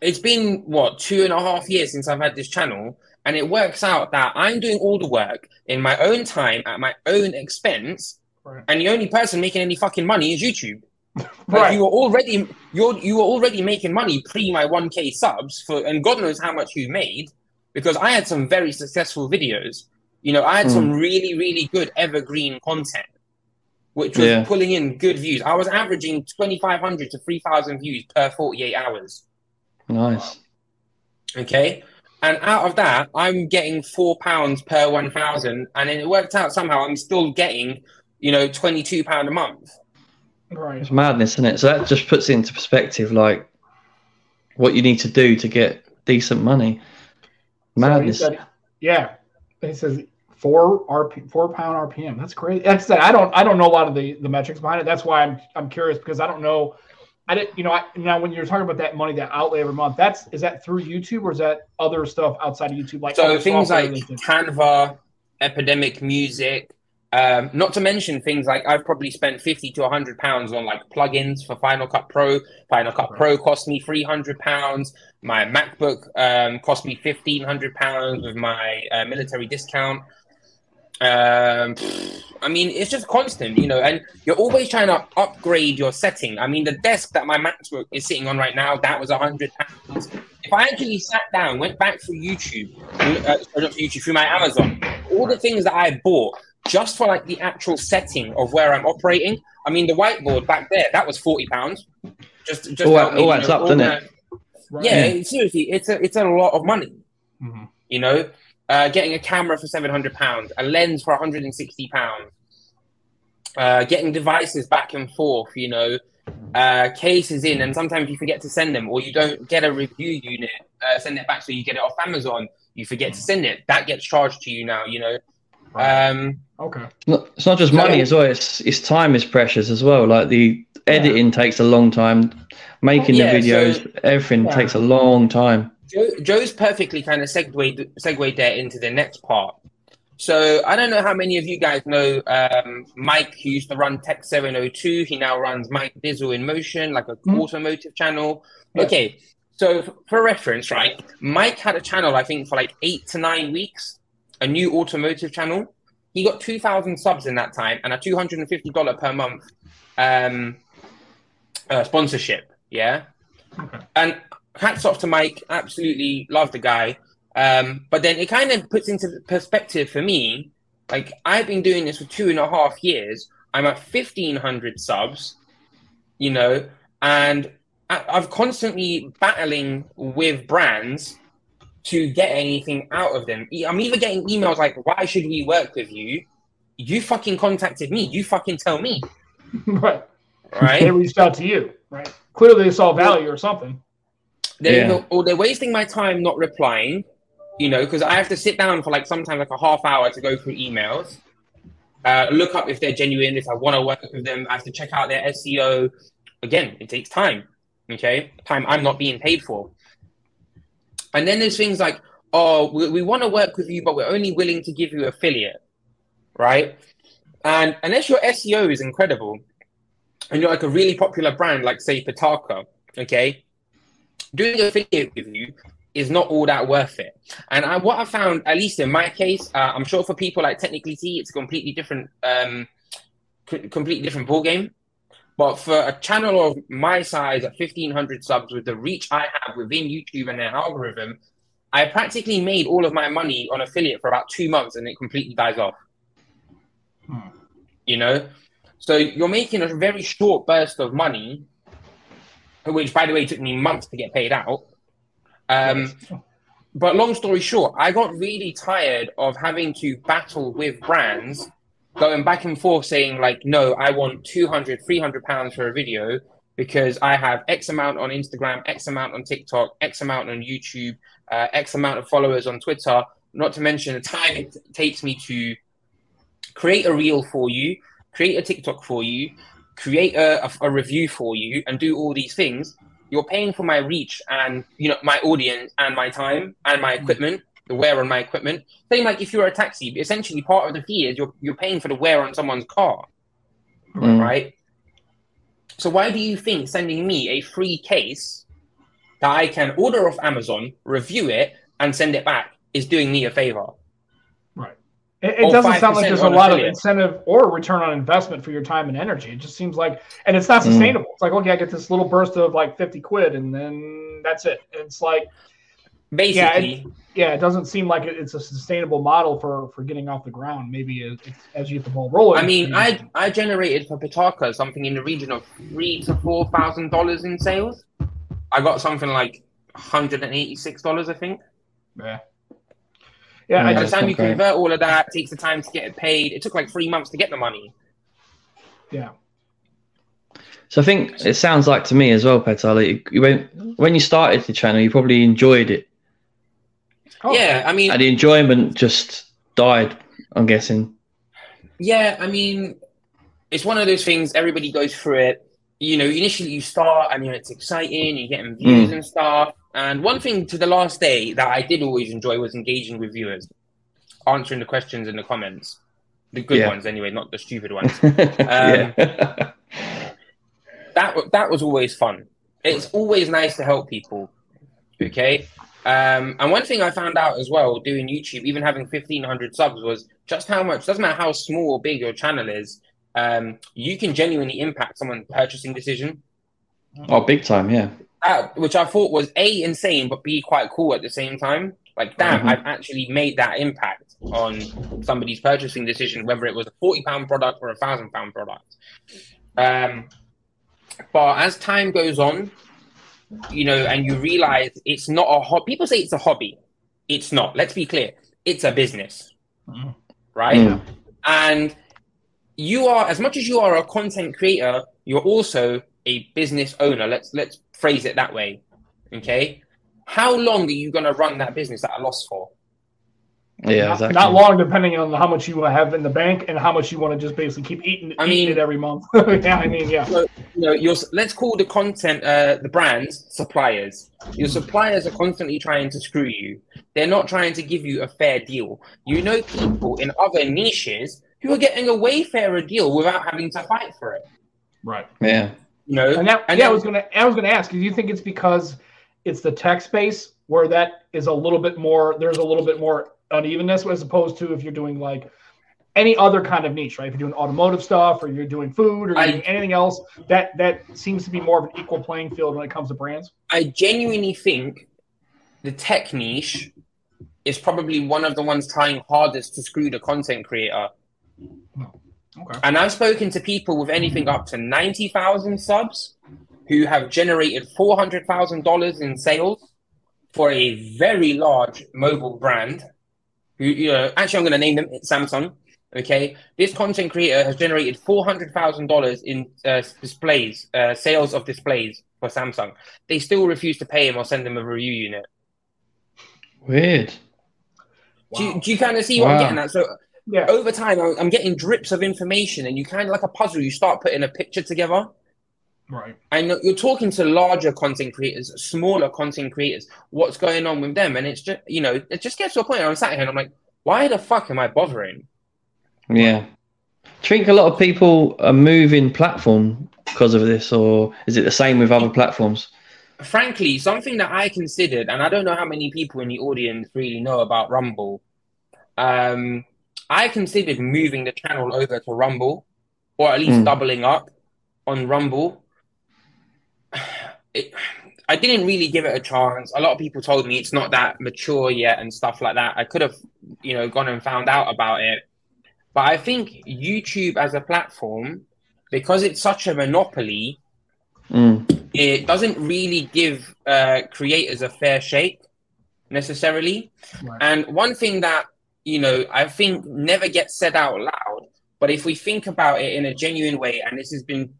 it's been what two and a half years since I've had this channel, and it works out that I'm doing all the work in my own time at my own expense, Right. and the only person making any fucking money is YouTube. Like, Right. you were already you're you were already making money pre my 1k subs for and God knows how much you made because I had some very successful videos. You know, I had some hmm. really really good evergreen content which was Yeah. pulling in good views. I was averaging 2500 to 3000 views per 48 hours, Nice. okay? And out of that, I'm getting 4 pounds per 1000 and it worked out somehow I'm still getting, you know, 22 pound a month. Right. It's madness, isn't it? So that just puts it into perspective, like what you need to do to get decent money. So he said- yeah. He says four RP, four pound RPM. That's great. Like I said, I don't, I don't know a lot of the the metrics behind it. That's why I'm, I'm curious because I don't know. I didn't, you know, I, now when you're talking about that money, that outlay every month, that's is that through YouTube or is that other stuff outside of YouTube? Like So things like? Canva, Epidemic Music, um, not to mention things like I've probably spent fifty to hundred pounds on like plugins for Final Cut Pro. Final Cut Pro cost me three hundred pounds. My MacBook um, cost me fifteen hundred pounds with my uh, military discount. Um, I mean, it's just constant, you know, and you're always trying to upgrade your setting. I mean, the desk that my MacBook is sitting on right now, that was a hundred pounds. If I actually sat down, went back through YouTube, uh, sorry, not through YouTube, through my Amazon, all the things that I bought just for like the actual setting of where I'm operating. I mean, the whiteboard back there, that was forty pounds. Just, just All to me, all you adds know, up, doesn't it? Right. Yeah, seriously, it's a it's a lot of money Mhm. you know, uh, getting a camera for seven hundred pounds, a lens for one hundred and sixty pounds, uh, getting devices back and forth, you know, uh, cases in, and sometimes you forget to send them, or you don't get a review unit, uh, send it back, so you get it off Amazon, you forget to send it, that gets charged to you now, you know. Right. Um, Okay. It's not, it's not just money as well. It's it's time is precious as well. Like the editing takes a long time, making Yeah, the videos, so- everything Yeah. takes a long time. Joe, Joe's perfectly kind of segued segued there into the next part. So I don't know how many of you guys know um, Mike, who used to run Tech 702. He now runs Mike Dizzle in Motion, like a Mhm. automotive channel. Yeah. Okay, so for reference, right? Mike had a channel, I think, for like eight to nine weeks, a new automotive channel. He got 2,000 subs in that time and a $250 per month um, uh, sponsorship. Yeah. Okay. And hats off to Mike. Absolutely love the guy. Um, but then it kind of puts into perspective for me. Like I've been doing this for two and a half years. I'm at fifteen hundred subs, you know, and I've constantly battling with brands to get anything out of them. I'm either getting emails like, "Why should we work with you?" You fucking contacted me. You fucking tell me, right. right? They reached out to you. Right. Clearly they saw value or something. They're Yeah. either- or they're wasting my time not replying, you know, because I have to sit down for like sometimes like a half hour to go through emails, uh, look up if they're genuine, if I want to work with them. I have to check out their SEO. Again, it takes time. Okay, time I'm not being paid for. And then there's things like, oh, we, we want to work with you, but we're only willing to give you affiliate, right? And unless your SEO is incredible, and you're like a really popular brand, like say Pitaka, okay, doing affiliate with you is not all that worth it. And I, what I found, at least in my case, uh, I'm sure for people like Technically T, it's a completely different, um, c- completely different ball game. But for a channel of my size at 1500 subs with the reach I have within YouTube and their algorithm, I practically made all of my money on affiliate for about two months and it completely dies off. Hmm. You know? So you're making a very short burst of money, which by the way took me months to get paid out. Um, but long story short, I got really tired of having to battle with brands going back and forth saying like, no, I want 200, 300 pounds for a video because I have X amount on Instagram, X amount on TikTok, X amount on YouTube, uh, X amount of followers on Twitter, not to mention the time it takes me to create a reel for you, create a TikTok for you, create a, a, a review for you, and do all these things. You're paying for my reach and you know my audience and my time and my equipment, the wear on my equipment. Same like if you're a taxi, essentially part of the fee is you're you're paying for the wear on someone's car, Mm. right? So why do you think sending me a free case that I can order off Amazon, review it, and send it back is doing me a favor? It, it doesn't sound like there's a on lot of incentive or return on investment for your time and energy. It just seems like, and it's not Mm. sustainable. It's like, okay, I get this little burst of like 50 quid and then that's it. And it's like, Basically, yeah, it doesn't seem like it's a sustainable model for for getting off the ground. Maybe as, as you get the ball rolling. I mean, I I generated for Pitaka something in the region of three to four thousand dollars in sales. I got something like hundred and eighty six dollars, I think. yeah, yeah, I By the just that's time not you great. Uh, convert all of that, takes the time to get it paid. It took like three months to get the money. yeah. So I think it sounds like to me as well, Petar. that you went when you started the channel, you probably enjoyed it, Oh, Yeah, I mean, and the enjoyment just died. I'm guessing. Yeah, I mean, it's one of those things. Everybody goes through it. You know, initially you start and you know it's exciting. You're getting views mm. and stuff. And one thing to the last day that I did always enjoy was engaging with viewers, answering the questions in the comments, the good Yeah. ones anyway, not the stupid ones. yeah. Um, that that was always fun. It's always nice to help people. Okay. Um, and one thing I found out as well doing YouTube, even having fifteen hundred subs, was just how much. Doesn't matter how small or big your channel is, um, you can genuinely impact someone's purchasing decision. oh, big time. Yeah. That, which I thought was a insane, but b quite cool at the same time. Like, damn, Mhm. I've actually made that impact on somebody's purchasing decision, whether it was a forty pound product or a thousand pound product. Um, but as time goes on, you know, and you realize it's not a hobby. People say it's a hobby. It's not. Let's be clear. It's a business, Mhm. right? Mm. And you are, as much as you are a content creator, you're also a business owner. Let's let's phrase it that way. Okay. How long are you going to run that business at a loss for? Yeah. not, exactly. not long, depending on how much you have in the bank and how much you want to just basically keep eating, I eating mean- it every month. yeah, I mean, yeah. You know, your let's call the content, uh, the brands suppliers. Your suppliers are constantly trying to screw you. They're not trying to give you a fair deal. You know people in other niches who are getting a way fairer deal without having to fight for it. Right. Yeah. You know, And that, And yeah, I was gonna, I was gonna ask. Do you think it's because it's the tech space where that is a little bit more? There's a little bit more unevenness as opposed to if you're doing like any other kind of niche, right? If you're doing automotive stuff or you're doing food or I- doing anything else, that that seems to be more of an equal playing field when it comes to brands. I genuinely think the tech niche is probably one of the ones trying hardest to screw the content creator. Okay. And I've spoken to people with anything up to 90,000 subs who have generated $400,000 in sales for a very large mobile brand. Who, you know, actually, I'm going to name them. It's Samsung. Okay. This content creator has generated $400,000 in uh, displays, uh, sales of displays for Samsung. They still refuse to pay him or send him a review unit. Weird. Do, you, do you kind of see what I'm getting at? So Yeah. over time, I'm, I'm getting drips of information, and you kind of like a puzzle. You start putting a picture together. Right. And you're talking to larger content creators, smaller content creators. What's going on with them? And it's just, you know, it just gets to a point where I'm sat here and I'm like, why the fuck am I bothering? Yeah. Do you think a lot of people are moving platform because of this, or is it the same with other platforms? Frankly, something that I considered, and I don't know how many people in the audience really know about Rumble. Um, I considered moving the channel over to Rumble, or at least Mm. doubling up on Rumble. It, I didn't really give it a chance. A lot of people told me it's not that mature yet and stuff like that. I could have, you know, gone and found out about it. But I think YouTube as a platform, because it's such a monopoly, Mm. it doesn't really give uh, creators a fair shake necessarily. Right. And one thing that you know I think never gets said out loud, but if we think about it in a genuine way, and this has been,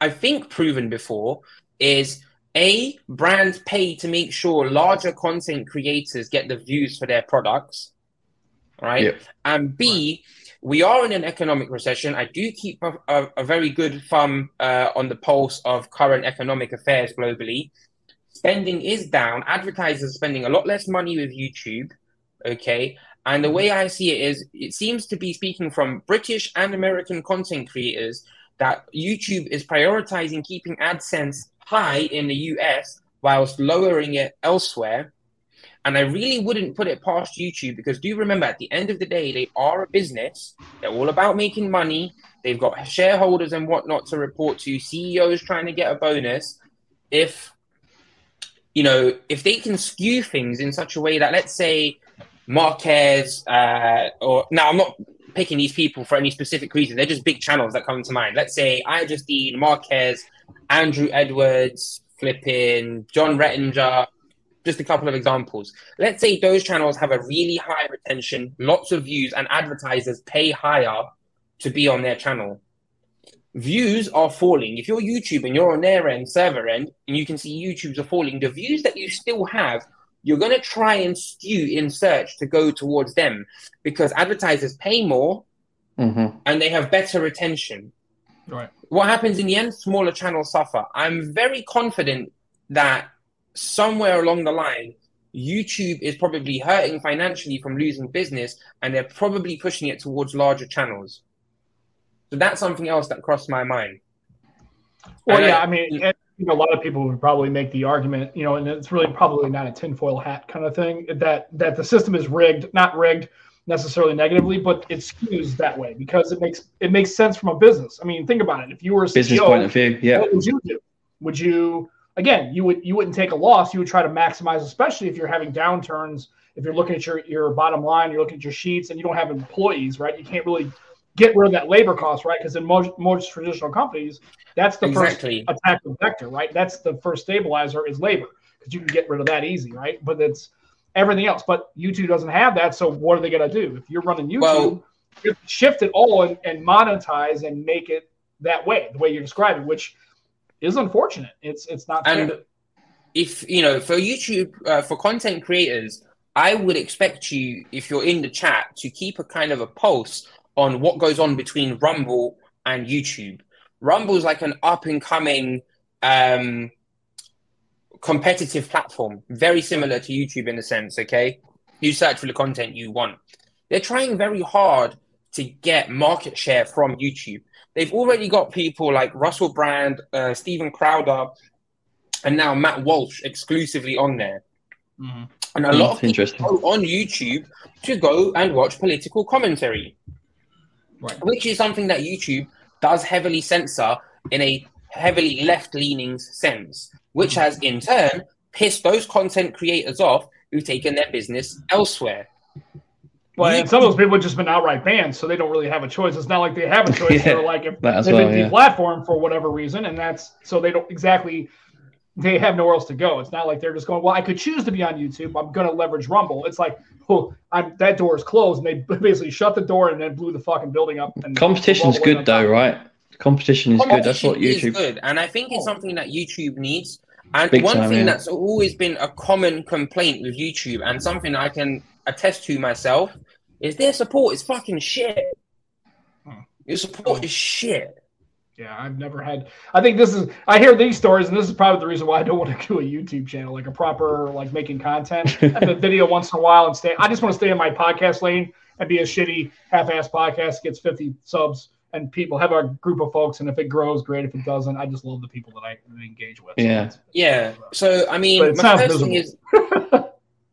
I think, proven before, is a brands pay to make sure larger content creators get the views for their products, right? Yep. And B, we are in an economic recession. I do keep a, a, a very good thumb uh, on the pulse of current economic affairs globally. Spending is down. Advertisers are spending a lot less money with YouTube. Okay. And the way I see it is, it seems to be speaking from British and American content creators that YouTube is prioritizing keeping AdSense high in the US whilst lowering it elsewhere. And I really wouldn't put it past YouTube because do remember at the end of the day, they are a business. They're all about making money. They've got shareholders and whatnot to report to, CEOs trying to get a bonus. If you know, if they can skew things in such a way that let's say Marques, uh, or now I'm not picking these people for any specific reason. They're just big channels that come to mind. Let's say I just need Marques, Andru Edwards, flipping Jon Rettinger, just a couple of examples. Let's say those channels have a really high retention, lots of views, and advertisers pay higher to be on their channel. Views are falling. If you're YouTube and you're on their end, server end, and you can see YouTube's are falling, the views that you still have, you're going to try and skew in search to go towards them because advertisers pay more hmm and they have better retention. Right. What happens in the end? Smaller channels suffer. I'm very confident that somewhere along the line, YouTube is probably hurting financially from losing business, and they're probably pushing it towards larger channels. So that's something else that crossed my mind. Well, And yeah, I- I mean, and, you know, a lot of people would probably make the argument, you know, and it's really probably not a tinfoil hat kind of thing that that the system is rigged, not rigged necessarily negatively, but it skews that way because it makes it makes sense from a business. I mean, think about it. If you were a Business CEO, point of view. Yeah. what would you do? Would you again? You would you wouldn't take a loss. You would try to maximize, especially if you're having downturns. If you're looking at your your bottom line, you're looking at your sheets, and you don't have employees, right? You can't really get rid of that labor cost, right? Because in most most traditional companies, that's the Exactly. first attack vector, right? That's the first stabilizer is labor because you can get rid of that easy, right? But it's everything else. But YouTube doesn't have that, so what are they going to do? If you're running YouTube, Well- you shift it all and, and monetize and make it that way, the way you're describing, which is unfortunate. It's it's not fair. And if you know, for YouTube, uh, for content creators, I would expect you, if you're in the chat, to keep a kind of a pulse on what goes on between Rumble and YouTube. Rumble is like an up and coming um, competitive platform, very similar to YouTube in a sense. Okay, you search for the content you want. They're trying very hard to get market share from YouTube. They've already got people like Russell Brand, uh, Steven Crowder, and now Matt Walsh exclusively on there. Mhm. And a lot That's of people go on YouTube to go and watch political commentary. Right. which is something that YouTube does heavily censor in a heavily left-leaning sense, which has in turn pissed those content creators off who've taken their business elsewhere. Well, and some of those people have just been outright banned, so they don't really have a choice. It's not like they have a choice. Yeah, They're like if that they've well, been yeah. deplatformed for whatever reason, and that's so they don't exactly they have nowhere else to go. It's not like they're just going, well, I could choose to be on YouTube. I'm going to leverage Rumble. It's like, oh, I'm, that door is closed, and they basically shut the door and then blew the fucking building up. And Competition's good though, top. right? Competition is good. That's what Competition is good, and I think it's Oh. something that YouTube needs. And Big one time, thing yeah. that's always been a common complaint with YouTube, and something I can attest to myself, is their support is fucking shit. Hmm. Your support is shit. Yeah, I've never had. I think this is. I hear these stories, and this is probably the reason why I don't want to do a YouTube channel, like a proper like making content. and a video once in a while, and stay. I just want to stay in my podcast lane and be a shitty half-ass podcast gets 50 subs and people have a group of folks, and if it grows, great. If it doesn't, I just love the people that I engage with. Yeah. it's- Yeah. So I mean, But my sounds first thing is.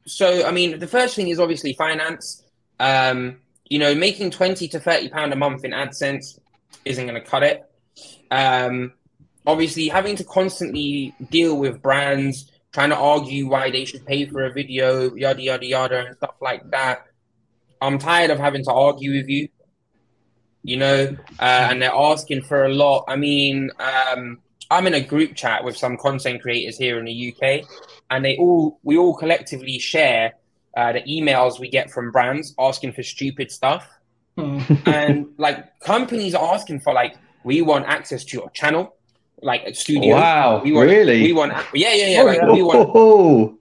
so I mean, the first thing is obviously finance. Um, you know, making twenty to thirty pound a month in AdSense isn't going to cut it. Um, obviously, having to constantly deal with brands trying to argue why they should pay for a video, yada yada yada, and stuff like that. I'm tired of having to argue with you. You know, uh, and they're asking for a lot. I mean, um, I'm in a group chat with some content creators here in the UK, and they all we all collectively share uh, the emails we get from brands asking for stupid stuff, Hmm. and like companies are asking for like we want access to your channel, like a studio. Wow, we want, really? We want yeah yeah yeah. Oh, like yeah. we want Oh,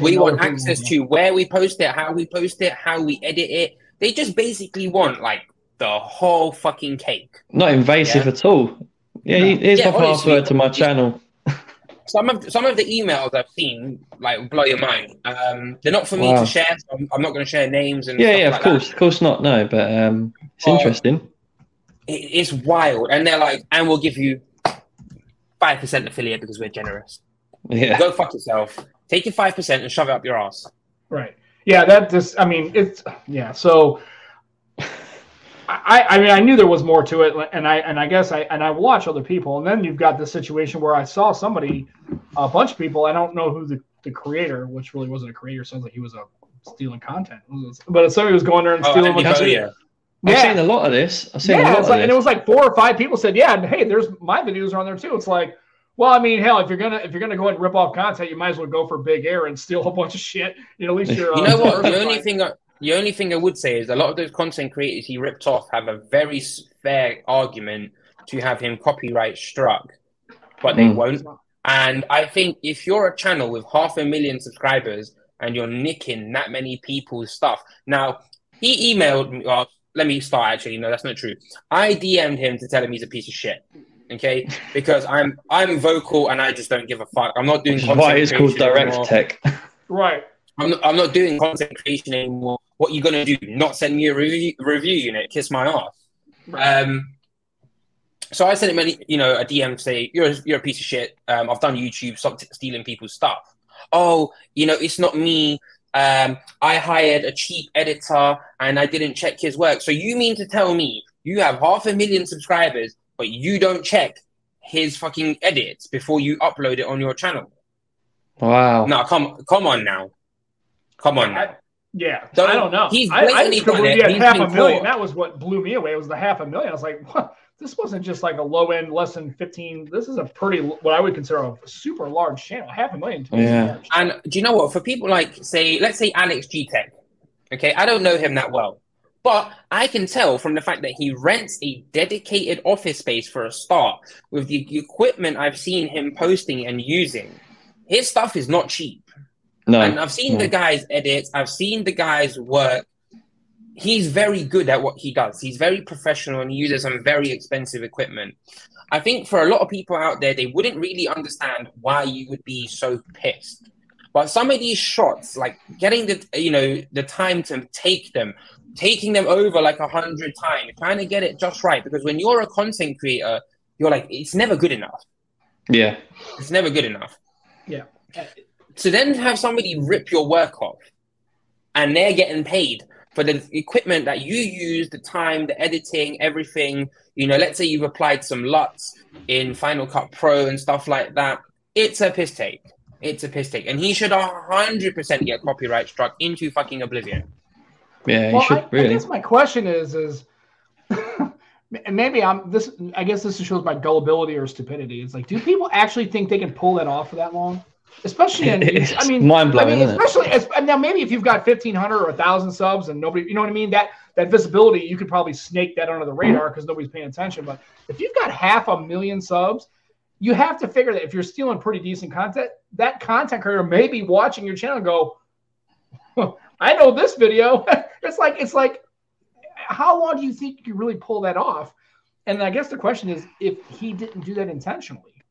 we want access to where we post it, how we post it, how we edit it. They just basically want like the whole fucking cake. not invasive Yeah. at all. Yeah, No. here's Yeah, my honestly, password to my channel. Some of some of the emails I've seen like blow your mind. Um, they're not for me Wow. to share. So I'm, I'm not going to share names and Yeah, stuff yeah, like of course, of course not. No, but um, it's Oh. interesting. That. It, it's wild, and they're like, and we'll give you five percent affiliate because we're generous. Yeah, Go fuck yourself. Take your five percent and shove it up your ass. Right. Yeah, that just I mean it's yeah, so I, I mean I knew there was more to it and I and I guess I and I watch other people and then you've got the situation where I saw somebody a bunch of people, I don't know who the, the creator, which really wasn't a creator, sounds like he was a stealing content. But somebody was going there and Oh, stealing Andy what- Bodia. I've Yeah. seen a lot of this. I've seen a yeah, lot of like, and it was like four or five people said, "Yeah, and hey, there's my videos are on there too." It's like, well, I mean, hell, if you're gonna if you're gonna go ahead and rip off content, you might as well go for big air and steal a bunch of shit. You know, at least you're. You uh, know what? The only diversified. thing, I, the only thing I would say is a lot of those content creators he ripped off have a very fair argument to have him copyright struck, but they Mm. won't. And I think if you're a channel with half a million subscribers and you're nicking that many people's stuff, now he emailed me. Well, let me start. Actually, no, that's not true. I DM'd him to tell him he's a piece of shit. Okay, because I'm I'm vocal and I just don't give a fuck. I'm not doing Which is content why it's called direct anymore. tech. right. I'm not, I'm not doing content creation anymore. What you gonna do? Not send me a review, review unit? Kiss my ass. right. Um, so I sent him, a, you know, a DM to say you're a, you're a piece of shit. Um, I've done YouTube. Stop t- stealing people's stuff. Oh, you know, it's not me. Um, I hired a cheap editor and I didn't check his work. So you mean to tell me you have half a million subscribers, but you don't check his fucking edits before you upload it on your channel? Wow. No, come come on now, come on now. I- yeah, Don't- I don't know. he's I, I blatantly just couldn't done believe it. he had He's half a million. caught. That was what blew me away. It was the half a million. I was like, what? This wasn't just like a low end, less than fifteen. This is a pretty what I would consider a super large channel. Half a million. To Yeah. And do you know what? For people like, say, let's say Alex G Tech, okay, I don't know him that well, but I can tell from the fact that he rents a dedicated office space for a start with the equipment I've seen him posting and using. His stuff is not cheap. No. And I've seen no. the guy's edits, I've seen the guy's work. He's very good at what he does. He's very professional and he uses some very expensive equipment. I think for a lot of people out there, they wouldn't really understand why you would be so pissed. But some of these shots, like getting the you know the time to take them, taking them over like a hundred times, trying to get it just right. Because when you're a content creator, you're like it's never good enough. Yeah. It's never good enough. Yeah. To then have somebody rip your work off and they're getting paid for the equipment that you use, the time, the editing, everything. You know, let's say you've applied some LUTs in Final Cut Pro and stuff like that. It's a piss take. It's a piss take, and he should hundred percent get copyright struck into fucking oblivion. Yeah, you Well, should I, I really. guess my question is, is and maybe I'm this. I guess this shows my gullibility or stupidity. It's like, do people actually think they can pull that off for that long? Especially in, I mean, mind-blowing, I mean, especially as, now maybe if you've got fifteen hundred or thousand subs and nobody, you know what I mean, that that visibility, you could probably snake that under the radar because nobody's paying attention. But if you've got half a million subs, you have to figure that if you're stealing pretty decent content, that content creator may be watching your channel and go, I know this video. it's like it's like how long do you think you can really pull that off? And I guess the question is if he didn't do that intentionally,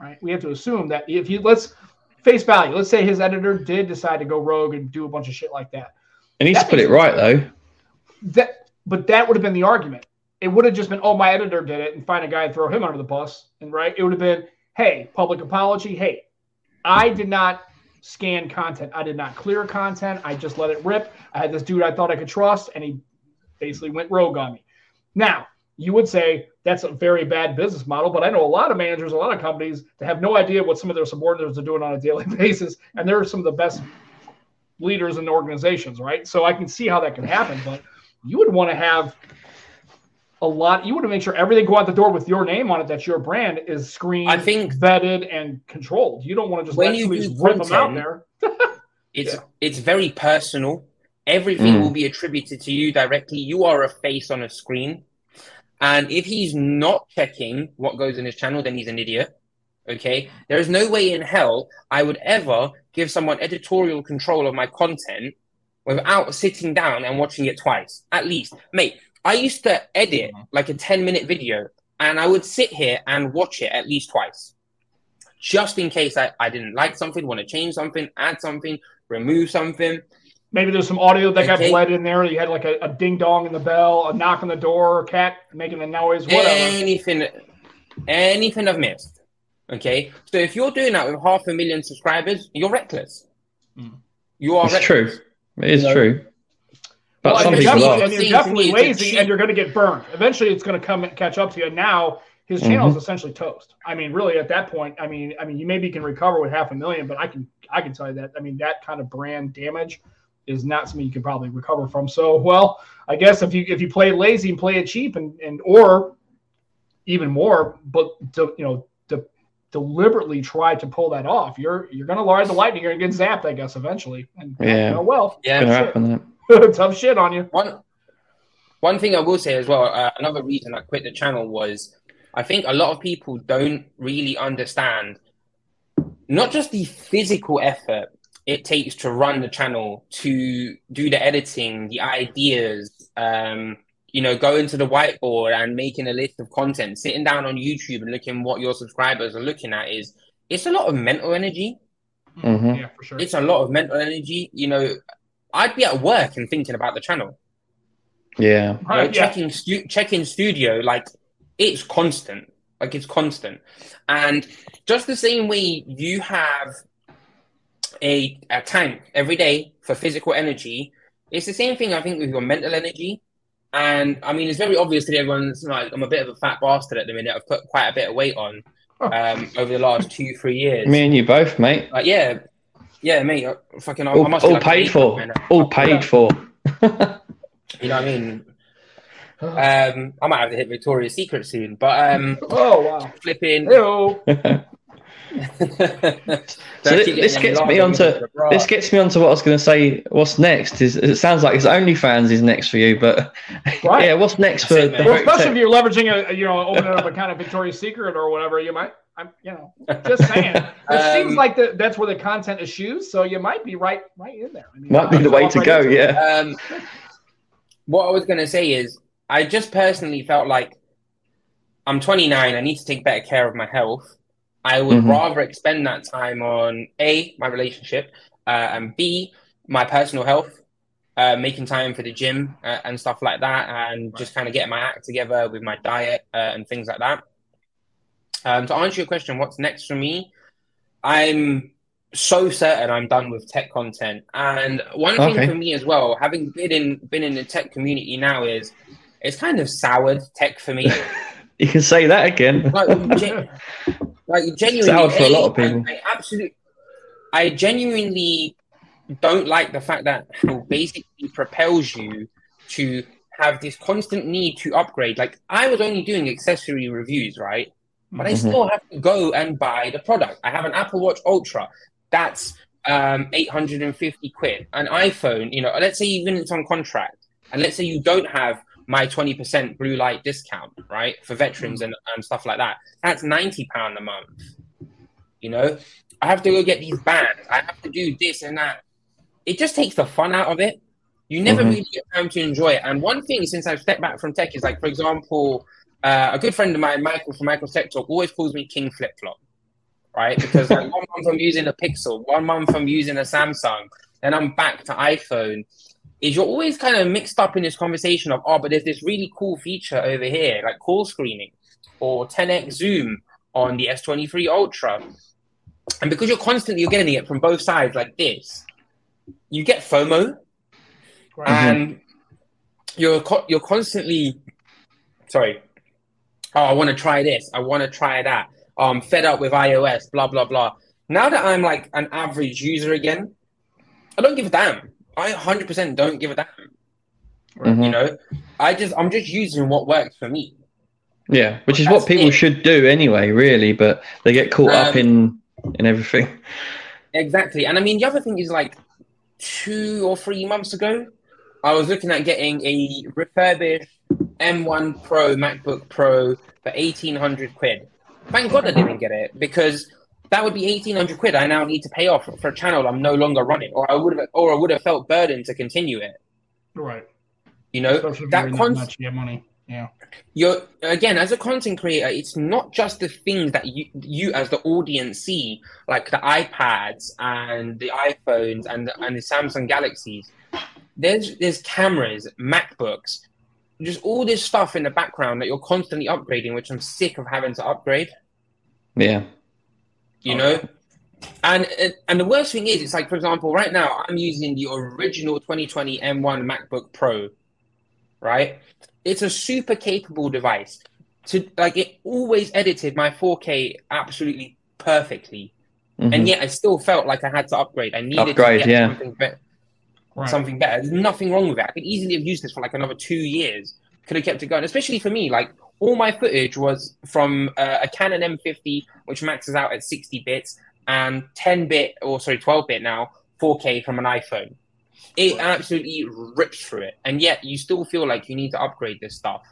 right? We have to assume that if you let's face value, let's say his editor did decide to go rogue and do a bunch of shit like that. He needs to that put it right though. That but that would have been the argument. It would have just been, oh, my editor did it, and find a guy and throw him under the bus. And right, it would have been, hey, public apology. Hey, I did not scan content. I did not clear content. I just let it rip. I had this dude I thought I could trust, and he basically went rogue on me. Now, you would say that's a very bad business model, but I know a lot of managers, a lot of companies that have no idea what some of their subordinates are doing on a daily basis, and they're some of the best leaders in organizations, right? So I can see how that can happen, but you would want to have a lot. You want to make sure everything go out the door with your name on it. That's your brand is screened, I think- vetted, and controlled. You don't want to just When let you somebody just rip them out there. It's Yeah. it's very personal. Everything Mm. will be attributed to you directly. You are a face on a screen. And if he's not checking what goes in his channel, then he's an idiot. Okay. There is no way in hell I would ever give someone editorial control of my content without sitting down and watching it twice, at least. Mate, I used to edit mm-hmm. like a 10 minute video and I would sit here and watch it at least twice. Just in case I, I didn't like something, want to change something, add something, remove something. Maybe there's some audio that got Okay. bled in there. You had like a, a ding dong in the bell, a knock on the door, a cat making a noise, whatever. anything anything I've missed. Okay, so if you're doing that with half a million subscribers, you're reckless. Mm. You are It's reckless. true. It is You know? true. But Well, some and people you're definitely, and you're definitely to me it's a lazy, and you're going to get burned. Eventually, it's going to come and catch up to you. And now his channel Mm-hmm. is essentially toast. I mean, really, at that point, I mean, I mean, you maybe can recover with half a million, but I can, I can tell you that. I mean, that kind of brand damage is not something you can probably recover from. So, well, I guess if you if you play lazy and play it cheap, and and or even more, but to, you know, to deliberately try to pull that off, you're you're going to ride the lightning. You're going to get zapped, I guess, eventually. And Yeah. oh, well, Yeah. happen. Isn't tough shit on you. One one thing I will say as well, uh, another reason I quit the channel was I think a lot of people don't really understand not just the physical effort it takes to run the channel, to do the editing, the ideas, um, you know, going to the whiteboard and making a list of content, sitting down on YouTube and looking what your subscribers are looking at is it's a lot of mental energy. Mhm. Yeah, for sure. It's a lot of mental energy. You know, I'd be at work and thinking about the channel. Yeah. You know, Right, yeah. checking stu- checking studio like it's constant like it's constant and just the same way you have a, a tank every day for physical energy it's the same thing i think with your mental energy and i mean it's very obvious that everyone's like i'm a bit of a fat bastard at the minute i've put quite a bit of weight on um, over the last two three years Me and you both, mate. like yeah yeah mate I- fucking I, I All, must be all like paid eight for. man. All paid for. you know what i mean um, I might have to hit Victoria's Secret soon, but um, Oh wow. flipping. Hello. So thi- this gets me onto this gets me onto what I was going to say. What's next is it sounds like it's OnlyFans is next for you, but Right. yeah, what's next for That's it, the. Well, especially Tech? if you're leveraging a, a, you know opening up a kind of Victoria's Secret or whatever, you might. I'm you know just saying. It Um, seems like the, that's where the content is used, so you might be right right in there. I mean, might be the way to right go. Yeah. Um, what I was going to say is, I just personally felt like I'm 29. I need to take better care of my health. I would Mhm. rather expend that time on a my relationship uh, and b my personal health, uh, making time for the gym uh, and stuff like that, and just kind of getting my act together with my diet uh, and things like that. Um, to answer your question, what's next for me? I'm so certain I'm done with tech content. And one thing for me as well, having been in been in the tech community now, is it's kind of soured tech for me. You can say that again. like, gen- like genuinely, Soured for a lot of I- people. I, absolutely, I genuinely don't like the fact that it basically propels you to have this constant need to upgrade. Like I was only doing accessory reviews, right? But I Mhm. still have to go and buy the product. I have an Apple Watch Ultra. That's um, 850 quid. An iPhone, you know, let's say even it's on contract, and let's say you don't have my 20% blue light discount, right, for veterans and, and stuff like that. That's 90 pound a month. You know, I have to go get these bands. I have to do this and that. It just takes the fun out of it. You never Mhm. really get time to enjoy it. And one thing since I've stepped back from tech is like, for example, uh, a good friend of mine, Michael from Michael's Tech Talk, always calls me King Flip Flop, right? Because like one month I'm using a Pixel, one month I'm using a Samsung, then I'm back to iPhone. Is you're always kind of mixed up in this conversation of, oh, but there's this really cool feature over here, like call screening or 10x zoom on the S23 Ultra. And because you're constantly you're getting it from both sides like this, you get FOMO Right. Mm-hmm. and you're co- you're constantly sorry oh i want to try this i want to try that oh, i'm fed up with ios blah blah blah now that i'm like an average user again i don't give a damn i 100% don't give a damn Mhm. you know i just i'm just using what works for me Yeah, which is That's what people it. should do anyway, really. But they get caught up Um, in in everything. Exactly. And I mean, the other thing is like two or three months ago, I was looking at getting a refurbished M1 Pro MacBook Pro for 1800 quid. Thank God I didn't get it because that would be 1800 quid I now need to pay off for a channel I'm no longer running or I would have or I would have felt burdened to continue it. right. You know, Especially that you're much, you have money. Yeah. you're again as a content creator it's not just the things that you you as the audience see like the ipads and the iphones and the, and the samsung galaxies there's there's cameras macbooks just all this stuff in the background that you're constantly upgrading which i'm sick of having to upgrade Yeah. You Oh, know and and- and the worst thing is it's like for example right now i'm using the original 2020 m1 macbook pro right it's a super capable device to like it always edited my 4k absolutely perfectly Mhm. and yet i still felt like i had to upgrade i needed Upgrade, to get yeah. something better Right. something better. There's nothing wrong with it. I could easily have used this for like another two years. Could have kept it going, especially for me. Like all my footage was from uh, a Canon M50, which maxes out at 60 bits, and 10 bit or sorry 12 bit now 4K from an iPhone. It absolutely rips through it, and yet you still feel like you need to upgrade this stuff.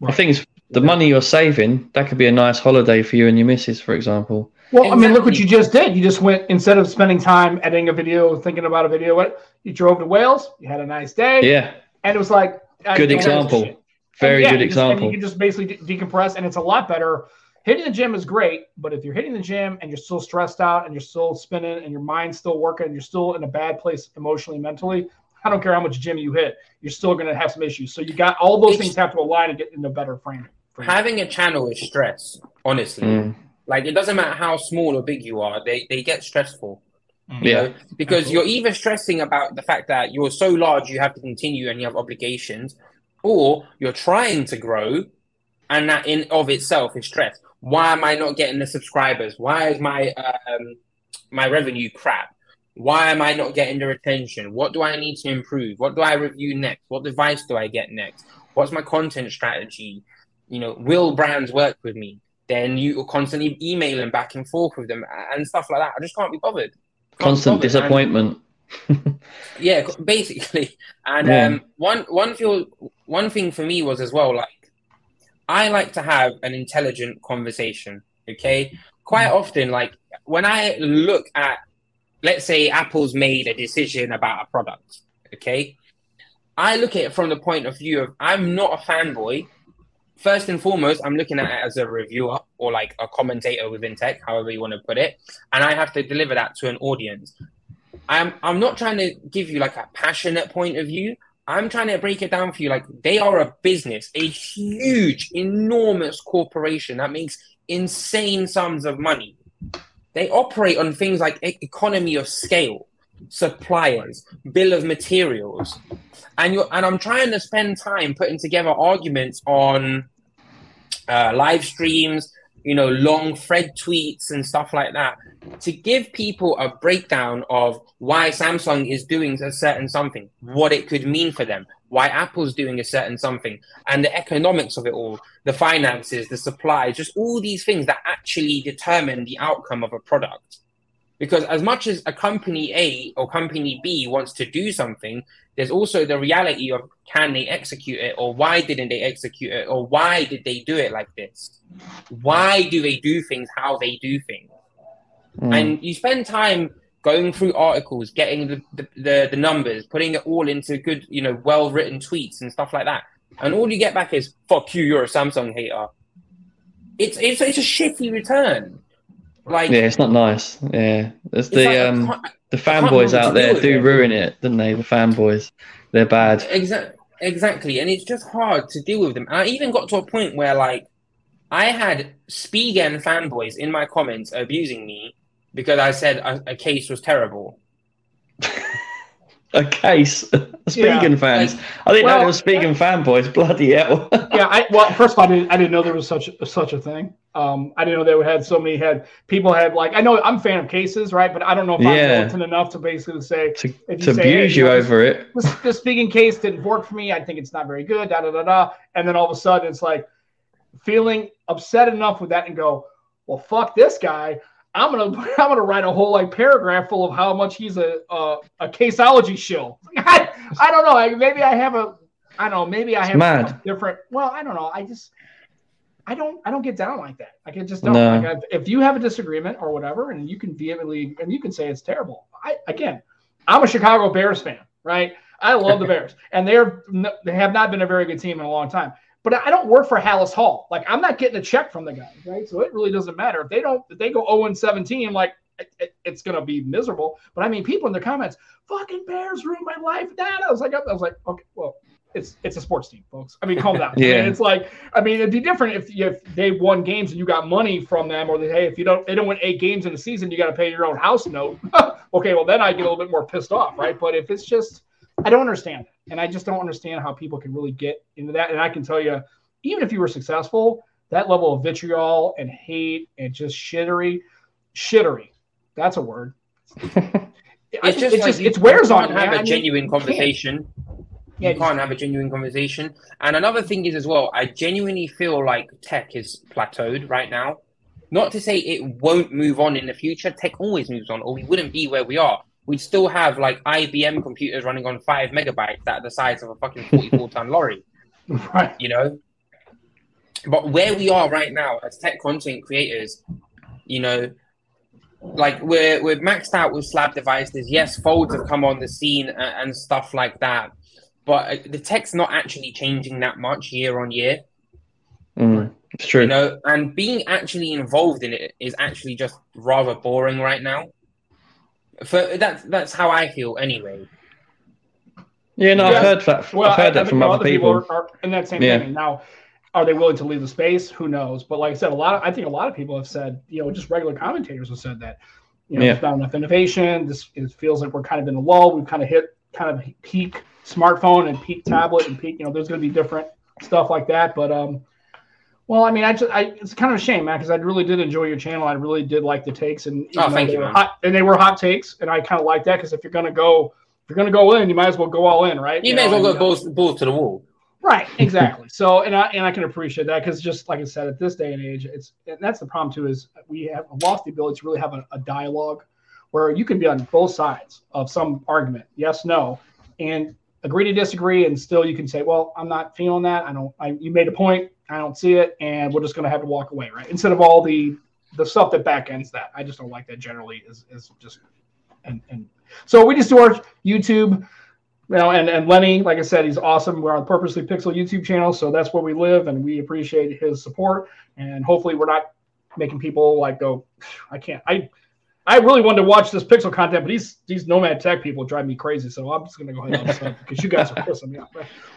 The thing is, the money you're saving, that could be a nice holiday for you and your missus, for example. Well, I mean, look what you just did. You just went instead of spending time editing a video, thinking about a video. What you drove to Wales, you had a nice day, Yeah. and it was like I Good don't have this example. Shit. Very And yeah, good you just- and example. you can just basically de- decompress, and it's a lot better. Hitting the gym is great, but if you're hitting the gym and you're still stressed out and you're still spinning and your mind's still working, and you're still in a bad place emotionally, mentally. I don't care how much gym you hit, you're still going to have some issues. So you got all those It's- things have to align and get in a better frame. frame. Having a channel is stress, honestly. Mm. Like it doesn't matter how small or big you are, they they get stressful. Mm. you Yeah. know, because Absolutely. you're either stressing about the fact that you're so large you have to continue and you have obligations, or you're trying to grow, and that in of itself is stress. Why am I not getting the subscribers? Why is my um, my revenue crap? Why am I not getting the retention? What do I need to improve? What do I review next? What device do I get next? What's my content strategy? You know, will brands work with me? Then you are constantly emailing back and forth with them and stuff like that. I just can't be bothered. Can't be Constant bothered. And- disappointment. yeah, basically. And Yeah. um, one one feel one thing for me was as well like I like to have an intelligent conversation. Okay, quite mm. often, like when I look at, let's say, Apple's made a decision about a product. Okay, I look at it from the point of view of I'm not a fanboy. First and foremost, I'm looking at it as a reviewer or like a commentator within tech, however you want to put it, and I have to deliver that to an audience. I'm I'm not trying to give you like a passionate point of view. I'm trying to break it down for you. Like they are a business, a huge, enormous corporation that makes insane sums of money. they operate on things like economy of scale, suppliers, bill of materials, and you and I'm trying to spend time putting together arguments on uh, live streams, you know, long thread tweets and stuff like that to give people a breakdown of why Samsung is doing a certain something, what it could mean for them, why Apple's doing a certain something, and the economics of it all, the finances, the supply, just all these things that actually determine the outcome of a product. Because as much as a company A or company B wants to do something, there's also the reality of can they execute it or why didn't they execute it or why did they do it like this? Why do they do things how they do things? Mm. And you spend time going through articles, getting the, the, the, the, numbers, putting it all into good, you know, well written tweets and stuff like that. And all you get back is "fuck you, you're a Samsung hater." It's it's it's a shitty return. Like yeah, it's not nice. Yeah, it's, it's the like, um the fanboys out there do it. ruin it, don't they? The fanboys, they're bad. Exactly, exactly, and it's just hard to deal with them. And I even got to a point where like I had Spigen fanboys in my comments abusing me because I said a, a case was terrible. a case. Spigen yeah, fans. Like, I didn't well, know there was Spigen fanboys. Bloody hell. yeah, I, well, first of all, I didn't, I didn't know there was such such a thing. Um, I didn't know they had so many had people had like I know I'm a fan of cases, right? But I don't know if yeah. I'm militant enough to basically say to, if you to say, abuse hey, you, know, over this, it. This, this Spigen case didn't work for me. I think it's not very good. Da da da da. And then all of a sudden, it's like feeling upset enough with that and go, well, fuck this guy. I'm gonna I'm gonna write a whole like paragraph full of how much he's a a, a caseology shill. I, I don't know. Maybe I have a I don't know. Maybe I have different. Well, I don't know. I just I don't I don't get down like that. Like I just don't. No. Like if you have a disagreement or whatever, and you can vehemently and you can say it's terrible. I again, I'm a Chicago Bears fan, right? I love the Bears, and they're they have not been a very good team in a long time but I don't work for Halas Hall. Like I'm not getting a check from the guy, right? So it really doesn't matter if they don't. If they go 0 and 17, like it, it, it's gonna be miserable. But I mean, people in the comments, fucking Bears ruined my life. Dad, I was like, I was like, okay, well, it's it's a sports team, folks. I mean, calm down. yeah, I mean, it's like, I mean, it'd be different if if they won games and you got money from them, or they hey, if you don't, they don't win eight games in a season, you got to pay your own house note. okay, well then I get a little bit more pissed off, right? But if it's just I don't understand. And I just don't understand how people can really get into that. And I can tell you, even if you were successful, that level of vitriol and hate and just shittery, shittery, that's a word. it's just, it's, just, it's wears on. Have man. a genuine conversation. Yeah, you can't have a genuine conversation. And another thing is as well, I genuinely feel like tech is plateaued right now. Not to say it won't move on in the future. Tech always moves on, or we wouldn't be where we are we'd still have like IBM computers running on five megabytes that are the size of a fucking 44 ton lorry. Right. You know? But where we are right now as tech content creators, you know, like we're we're maxed out with slab devices. Yes, folds have come on the scene and, and stuff like that, but uh, the tech's not actually changing that much year on year. Mm, it's true. You know, and being actually involved in it is actually just rather boring right now. For that's that's how I feel anyway. Yeah, no, yeah. I've heard that. Well, I've heard that I from other people. people are, are, in that same yeah. thing. Now, are they willing to leave the space? Who knows? But like I said, a lot. Of, I think a lot of people have said, you know, just regular commentators have said that, you know, yeah. there's not enough innovation. This it feels like we're kind of in a lull. We've kind of hit kind of peak smartphone and peak tablet and peak. You know, there's going to be different stuff like that. But um, well, I mean, I just, I, it's kind of a shame, man, because I really did enjoy your channel. I really did like the takes, and oh, thank you, hot, and they were hot takes, and I kind of like that because if you're gonna go, if you're gonna go in, you might as well go all in, right? You, you may know, as well go uh, balls, balls to the wall. Right, exactly. so, and I and I can appreciate that because just like I said, at this day and age, it's and that's the problem too is we have lost the ability to really have a, a dialogue where you can be on both sides of some argument, yes, no, and agree to disagree, and still you can say, well, I'm not feeling that. I don't. I, you made a point. I don't see it, and we're just going to have to walk away, right? Instead of all the the stuff that back ends that. I just don't like that generally. Is is just and and so we just do our YouTube, you know, and and Lenny, like I said, he's awesome. We're on Purposely Pixel YouTube channel, so that's where we live, and we appreciate his support. And hopefully, we're not making people like go, I can't. I I really wanted to watch this Pixel content, but these these Nomad Tech people drive me crazy. So I'm just going to go ahead and because you guys are pissing me off.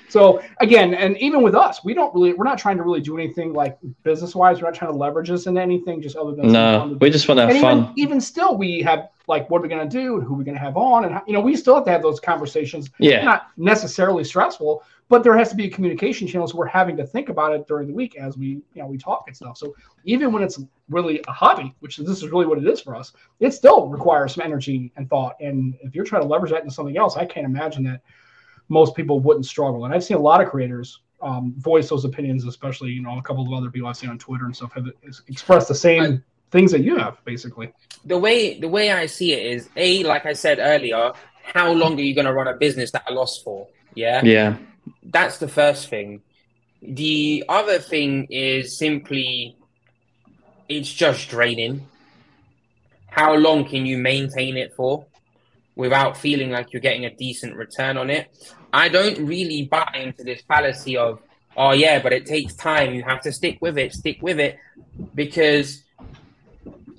So again, and even with us, we don't really, we're not trying to really do anything like business wise. We're not trying to leverage this into anything, just other than no. We just want to have and fun. Even, even still, we have like what are we going to do and who are we going to have on, and how, you know, we still have to have those conversations. Yeah, not necessarily stressful, but there has to be a communication channel. So we're having to think about it during the week as we, you know, we talk and stuff. So even when it's really a hobby, which this is really what it is for us, it still requires some energy and thought. And if you're trying to leverage that into something else, I can't imagine that most people wouldn't struggle. And I've seen a lot of creators um, voice those opinions, especially you know a couple of other people I've seen on Twitter and stuff have expressed the same I, things that you have, basically. The way the way I see it is a like I said earlier, how long are you going to run a business that I lost for? Yeah, yeah that's the first thing. The other thing is simply it's just draining. How long can you maintain it for without feeling like you're getting a decent return on it? I don't really buy into this fallacy of, oh, yeah, but it takes time. You have to stick with it, stick with it. Because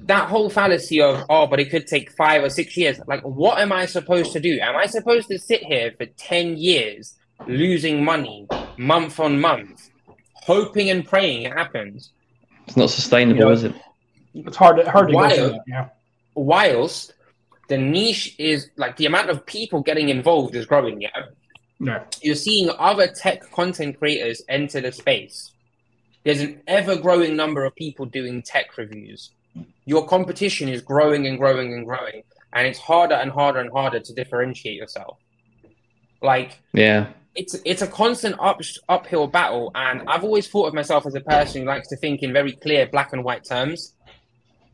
that whole fallacy of, oh, but it could take five or six years. Like, what am I supposed to do? Am I supposed to sit here for 10 years losing money month on month, hoping and praying it happens. It's not sustainable, you know, is it? It's hard to hard to while, that, yeah. Whilst the niche is like the amount of people getting involved is growing, yeah. No. You're seeing other tech content creators enter the space. There's an ever growing number of people doing tech reviews. Your competition is growing and growing and growing, and it's harder and harder and harder to differentiate yourself. Like, yeah, it's it's a constant up, uphill battle, and I've always thought of myself as a person who likes to think in very clear black and white terms.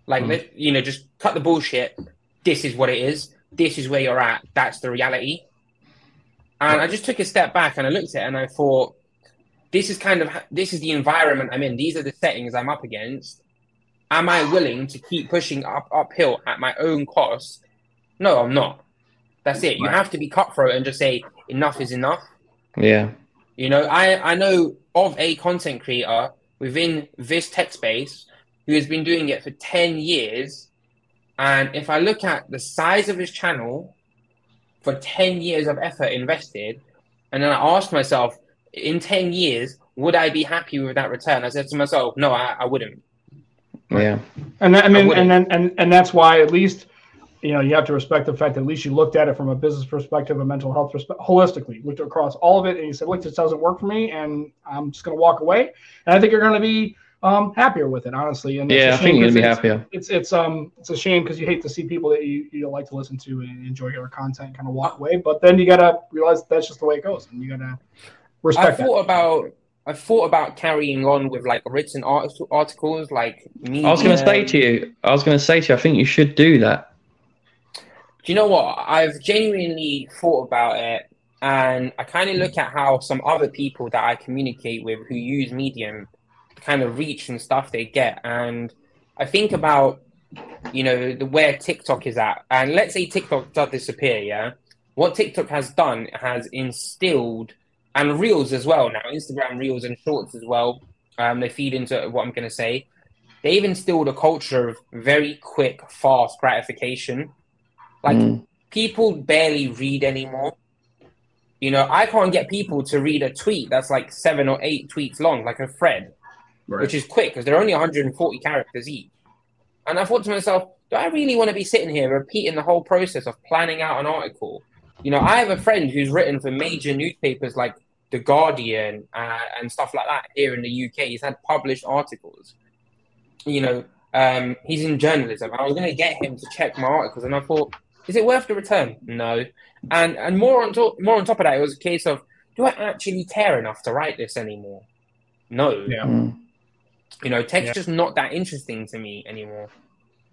Like, mm. you know, just cut the bullshit. This is what it is. This is where you're at. That's the reality. And I just took a step back and I looked at it and I thought, this is kind of this is the environment I'm in. These are the settings I'm up against. Am I willing to keep pushing up uphill at my own cost? No, I'm not. That's it. You have to be cutthroat and just say enough is enough. Yeah. You know, I, I know of a content creator within this tech space who has been doing it for 10 years. And if I look at the size of his channel for 10 years of effort invested, and then I asked myself, in 10 years, would I be happy with that return? I said to myself, no, I, I wouldn't. Yeah. And I mean, I and then, and, and that's why at least you know, you have to respect the fact that at least you looked at it from a business perspective, a mental health perspective, holistically, looked across all of it, and you said, "Look, this doesn't work for me, and I'm just going to walk away." And I think you're going to be um, happier with it, honestly. And yeah, I think you're going to be happier. It's it's um it's a shame because you hate to see people that you, you like to listen to and enjoy your content kind of walk away, but then you got to realize that's just the way it goes, and you got to respect. I thought that. about I thought about carrying on with like written articles, like me. I was going to say to you, I was going to say to you, I think you should do that do you know what? I've genuinely thought about it, and I kind of look at how some other people that I communicate with who use Medium kind of reach and stuff they get, and I think about you know the where TikTok is at, and let's say TikTok does disappear, yeah. What TikTok has done has instilled and Reels as well now, Instagram Reels and Shorts as well. Um, they feed into what I'm going to say. They've instilled a culture of very quick, fast gratification like mm. people barely read anymore. You know, I can't get people to read a tweet that's like seven or eight tweets long, like a thread, right. which is quick because they're only 140 characters each. And I thought to myself, do I really want to be sitting here repeating the whole process of planning out an article? You know, I have a friend who's written for major newspapers like The Guardian uh, and stuff like that here in the UK. He's had published articles. You know, um, he's in journalism. I was going to get him to check my articles, and I thought, is it worth the return? No. And and more on top more on top of that, it was a case of do I actually care enough to write this anymore? No. Yeah. Mm. You know, tech's yeah. just not that interesting to me anymore.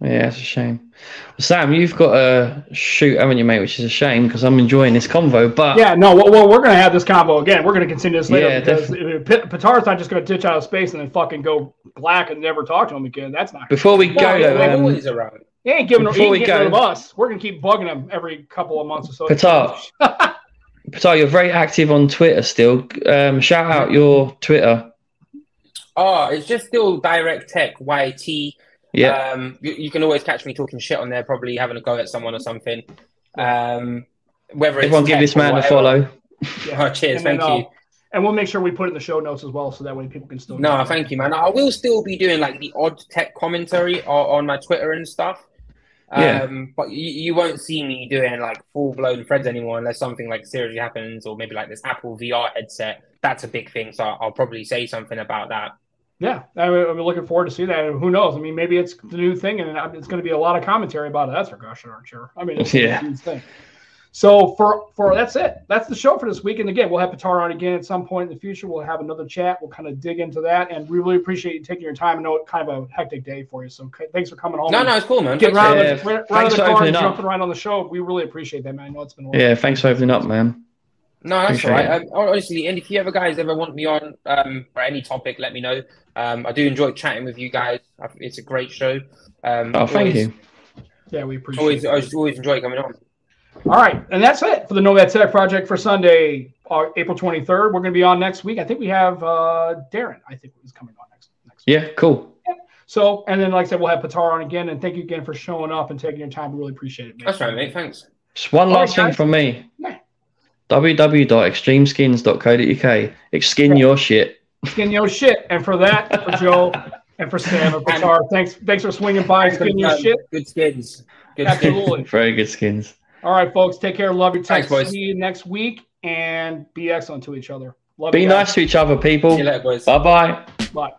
Yeah, it's a shame. Well, Sam, you've got a shoot, haven't you, mate? Which is a shame because I'm enjoying this convo. But yeah, no, well, well we're going to have this convo again. We're going to continue this later yeah, because Petar's not just going to ditch out of space and then fucking go black and never talk to him again. That's not. Before we go, though, um, around. He ain't giving, Before he ain't we go, rid of us. We're gonna keep bugging him every couple of months or so. Petar, Petar, you're very active on Twitter still. Um, shout out your Twitter. Oh, it's just still Direct Tech YT. Yeah. Um, you, you can always catch me talking shit on there, probably having a go at someone or something. Um, whether it's Everyone give this or man a whatever. follow. Oh, cheers, And then, thank you. uh, And we'll make sure we put it in the show notes as well, so that way people can still. No, thank you, man. I will still be doing like the odd tech commentary on, on my Twitter and stuff. Yeah. Um, but you, you won't see me doing like full blown threads anymore unless something like seriously happens, or maybe like this Apple VR headset. That's a big thing, so I'll probably say something about that. Yeah, I mean, I'm looking forward to see that. And who knows? I mean, maybe it's the new thing, and it's going to be a lot of commentary about it. That's for gosh darn sure. I mean, it's Yeah. a thing. So for for that's it. That's the show for this week. And again, we'll have Petar on again at some point in the future. We'll have another chat. We'll kind of dig into that, and we really appreciate you taking your time. I know it's kind of a hectic day for you, so c- thanks for coming home. No, no, it's cool, man. Getting Thanks around, Yeah, the, right, right thanks the for car and opening up. jumping right on the show. We really appreciate that, man. I know it's been a. Yeah, thanks for opening up, man. No, that's Appreciate all right. Um, honestly, and if you ever guys ever want me on um, for any topic, let me know. Um, I do enjoy chatting with you guys. It's a great show. Um, Oh, thank always, you. Yeah, we appreciate Always, it. I just always enjoy coming on. All right, and that's it for the Nomad Tech Project for Sunday, uh, April 23rd. We're going to be on next week. I think we have uh, Darren. I think is coming on next next. Week. Yeah, cool. So, and then like I said, we'll have Petar on again. And thank you again for showing up and taking your time. We really appreciate it. man. That's right, mate. Thanks. Just one All last right, thing guys. from me. Yeah. www.extremeskins.co.uk. Exskin your shit. Skin your shit. And for that, for Joe and for Sam and Petar, thanks thanks for swinging by. Skin your shit. Good skins. Good skins. Absolutely. Very good skins. All right, folks. Take care. Love your tech. Thanks, boys. See you next week and be excellent to each other. Love Be you nice to each other, people. See you later, boys. Bye bye. Bye.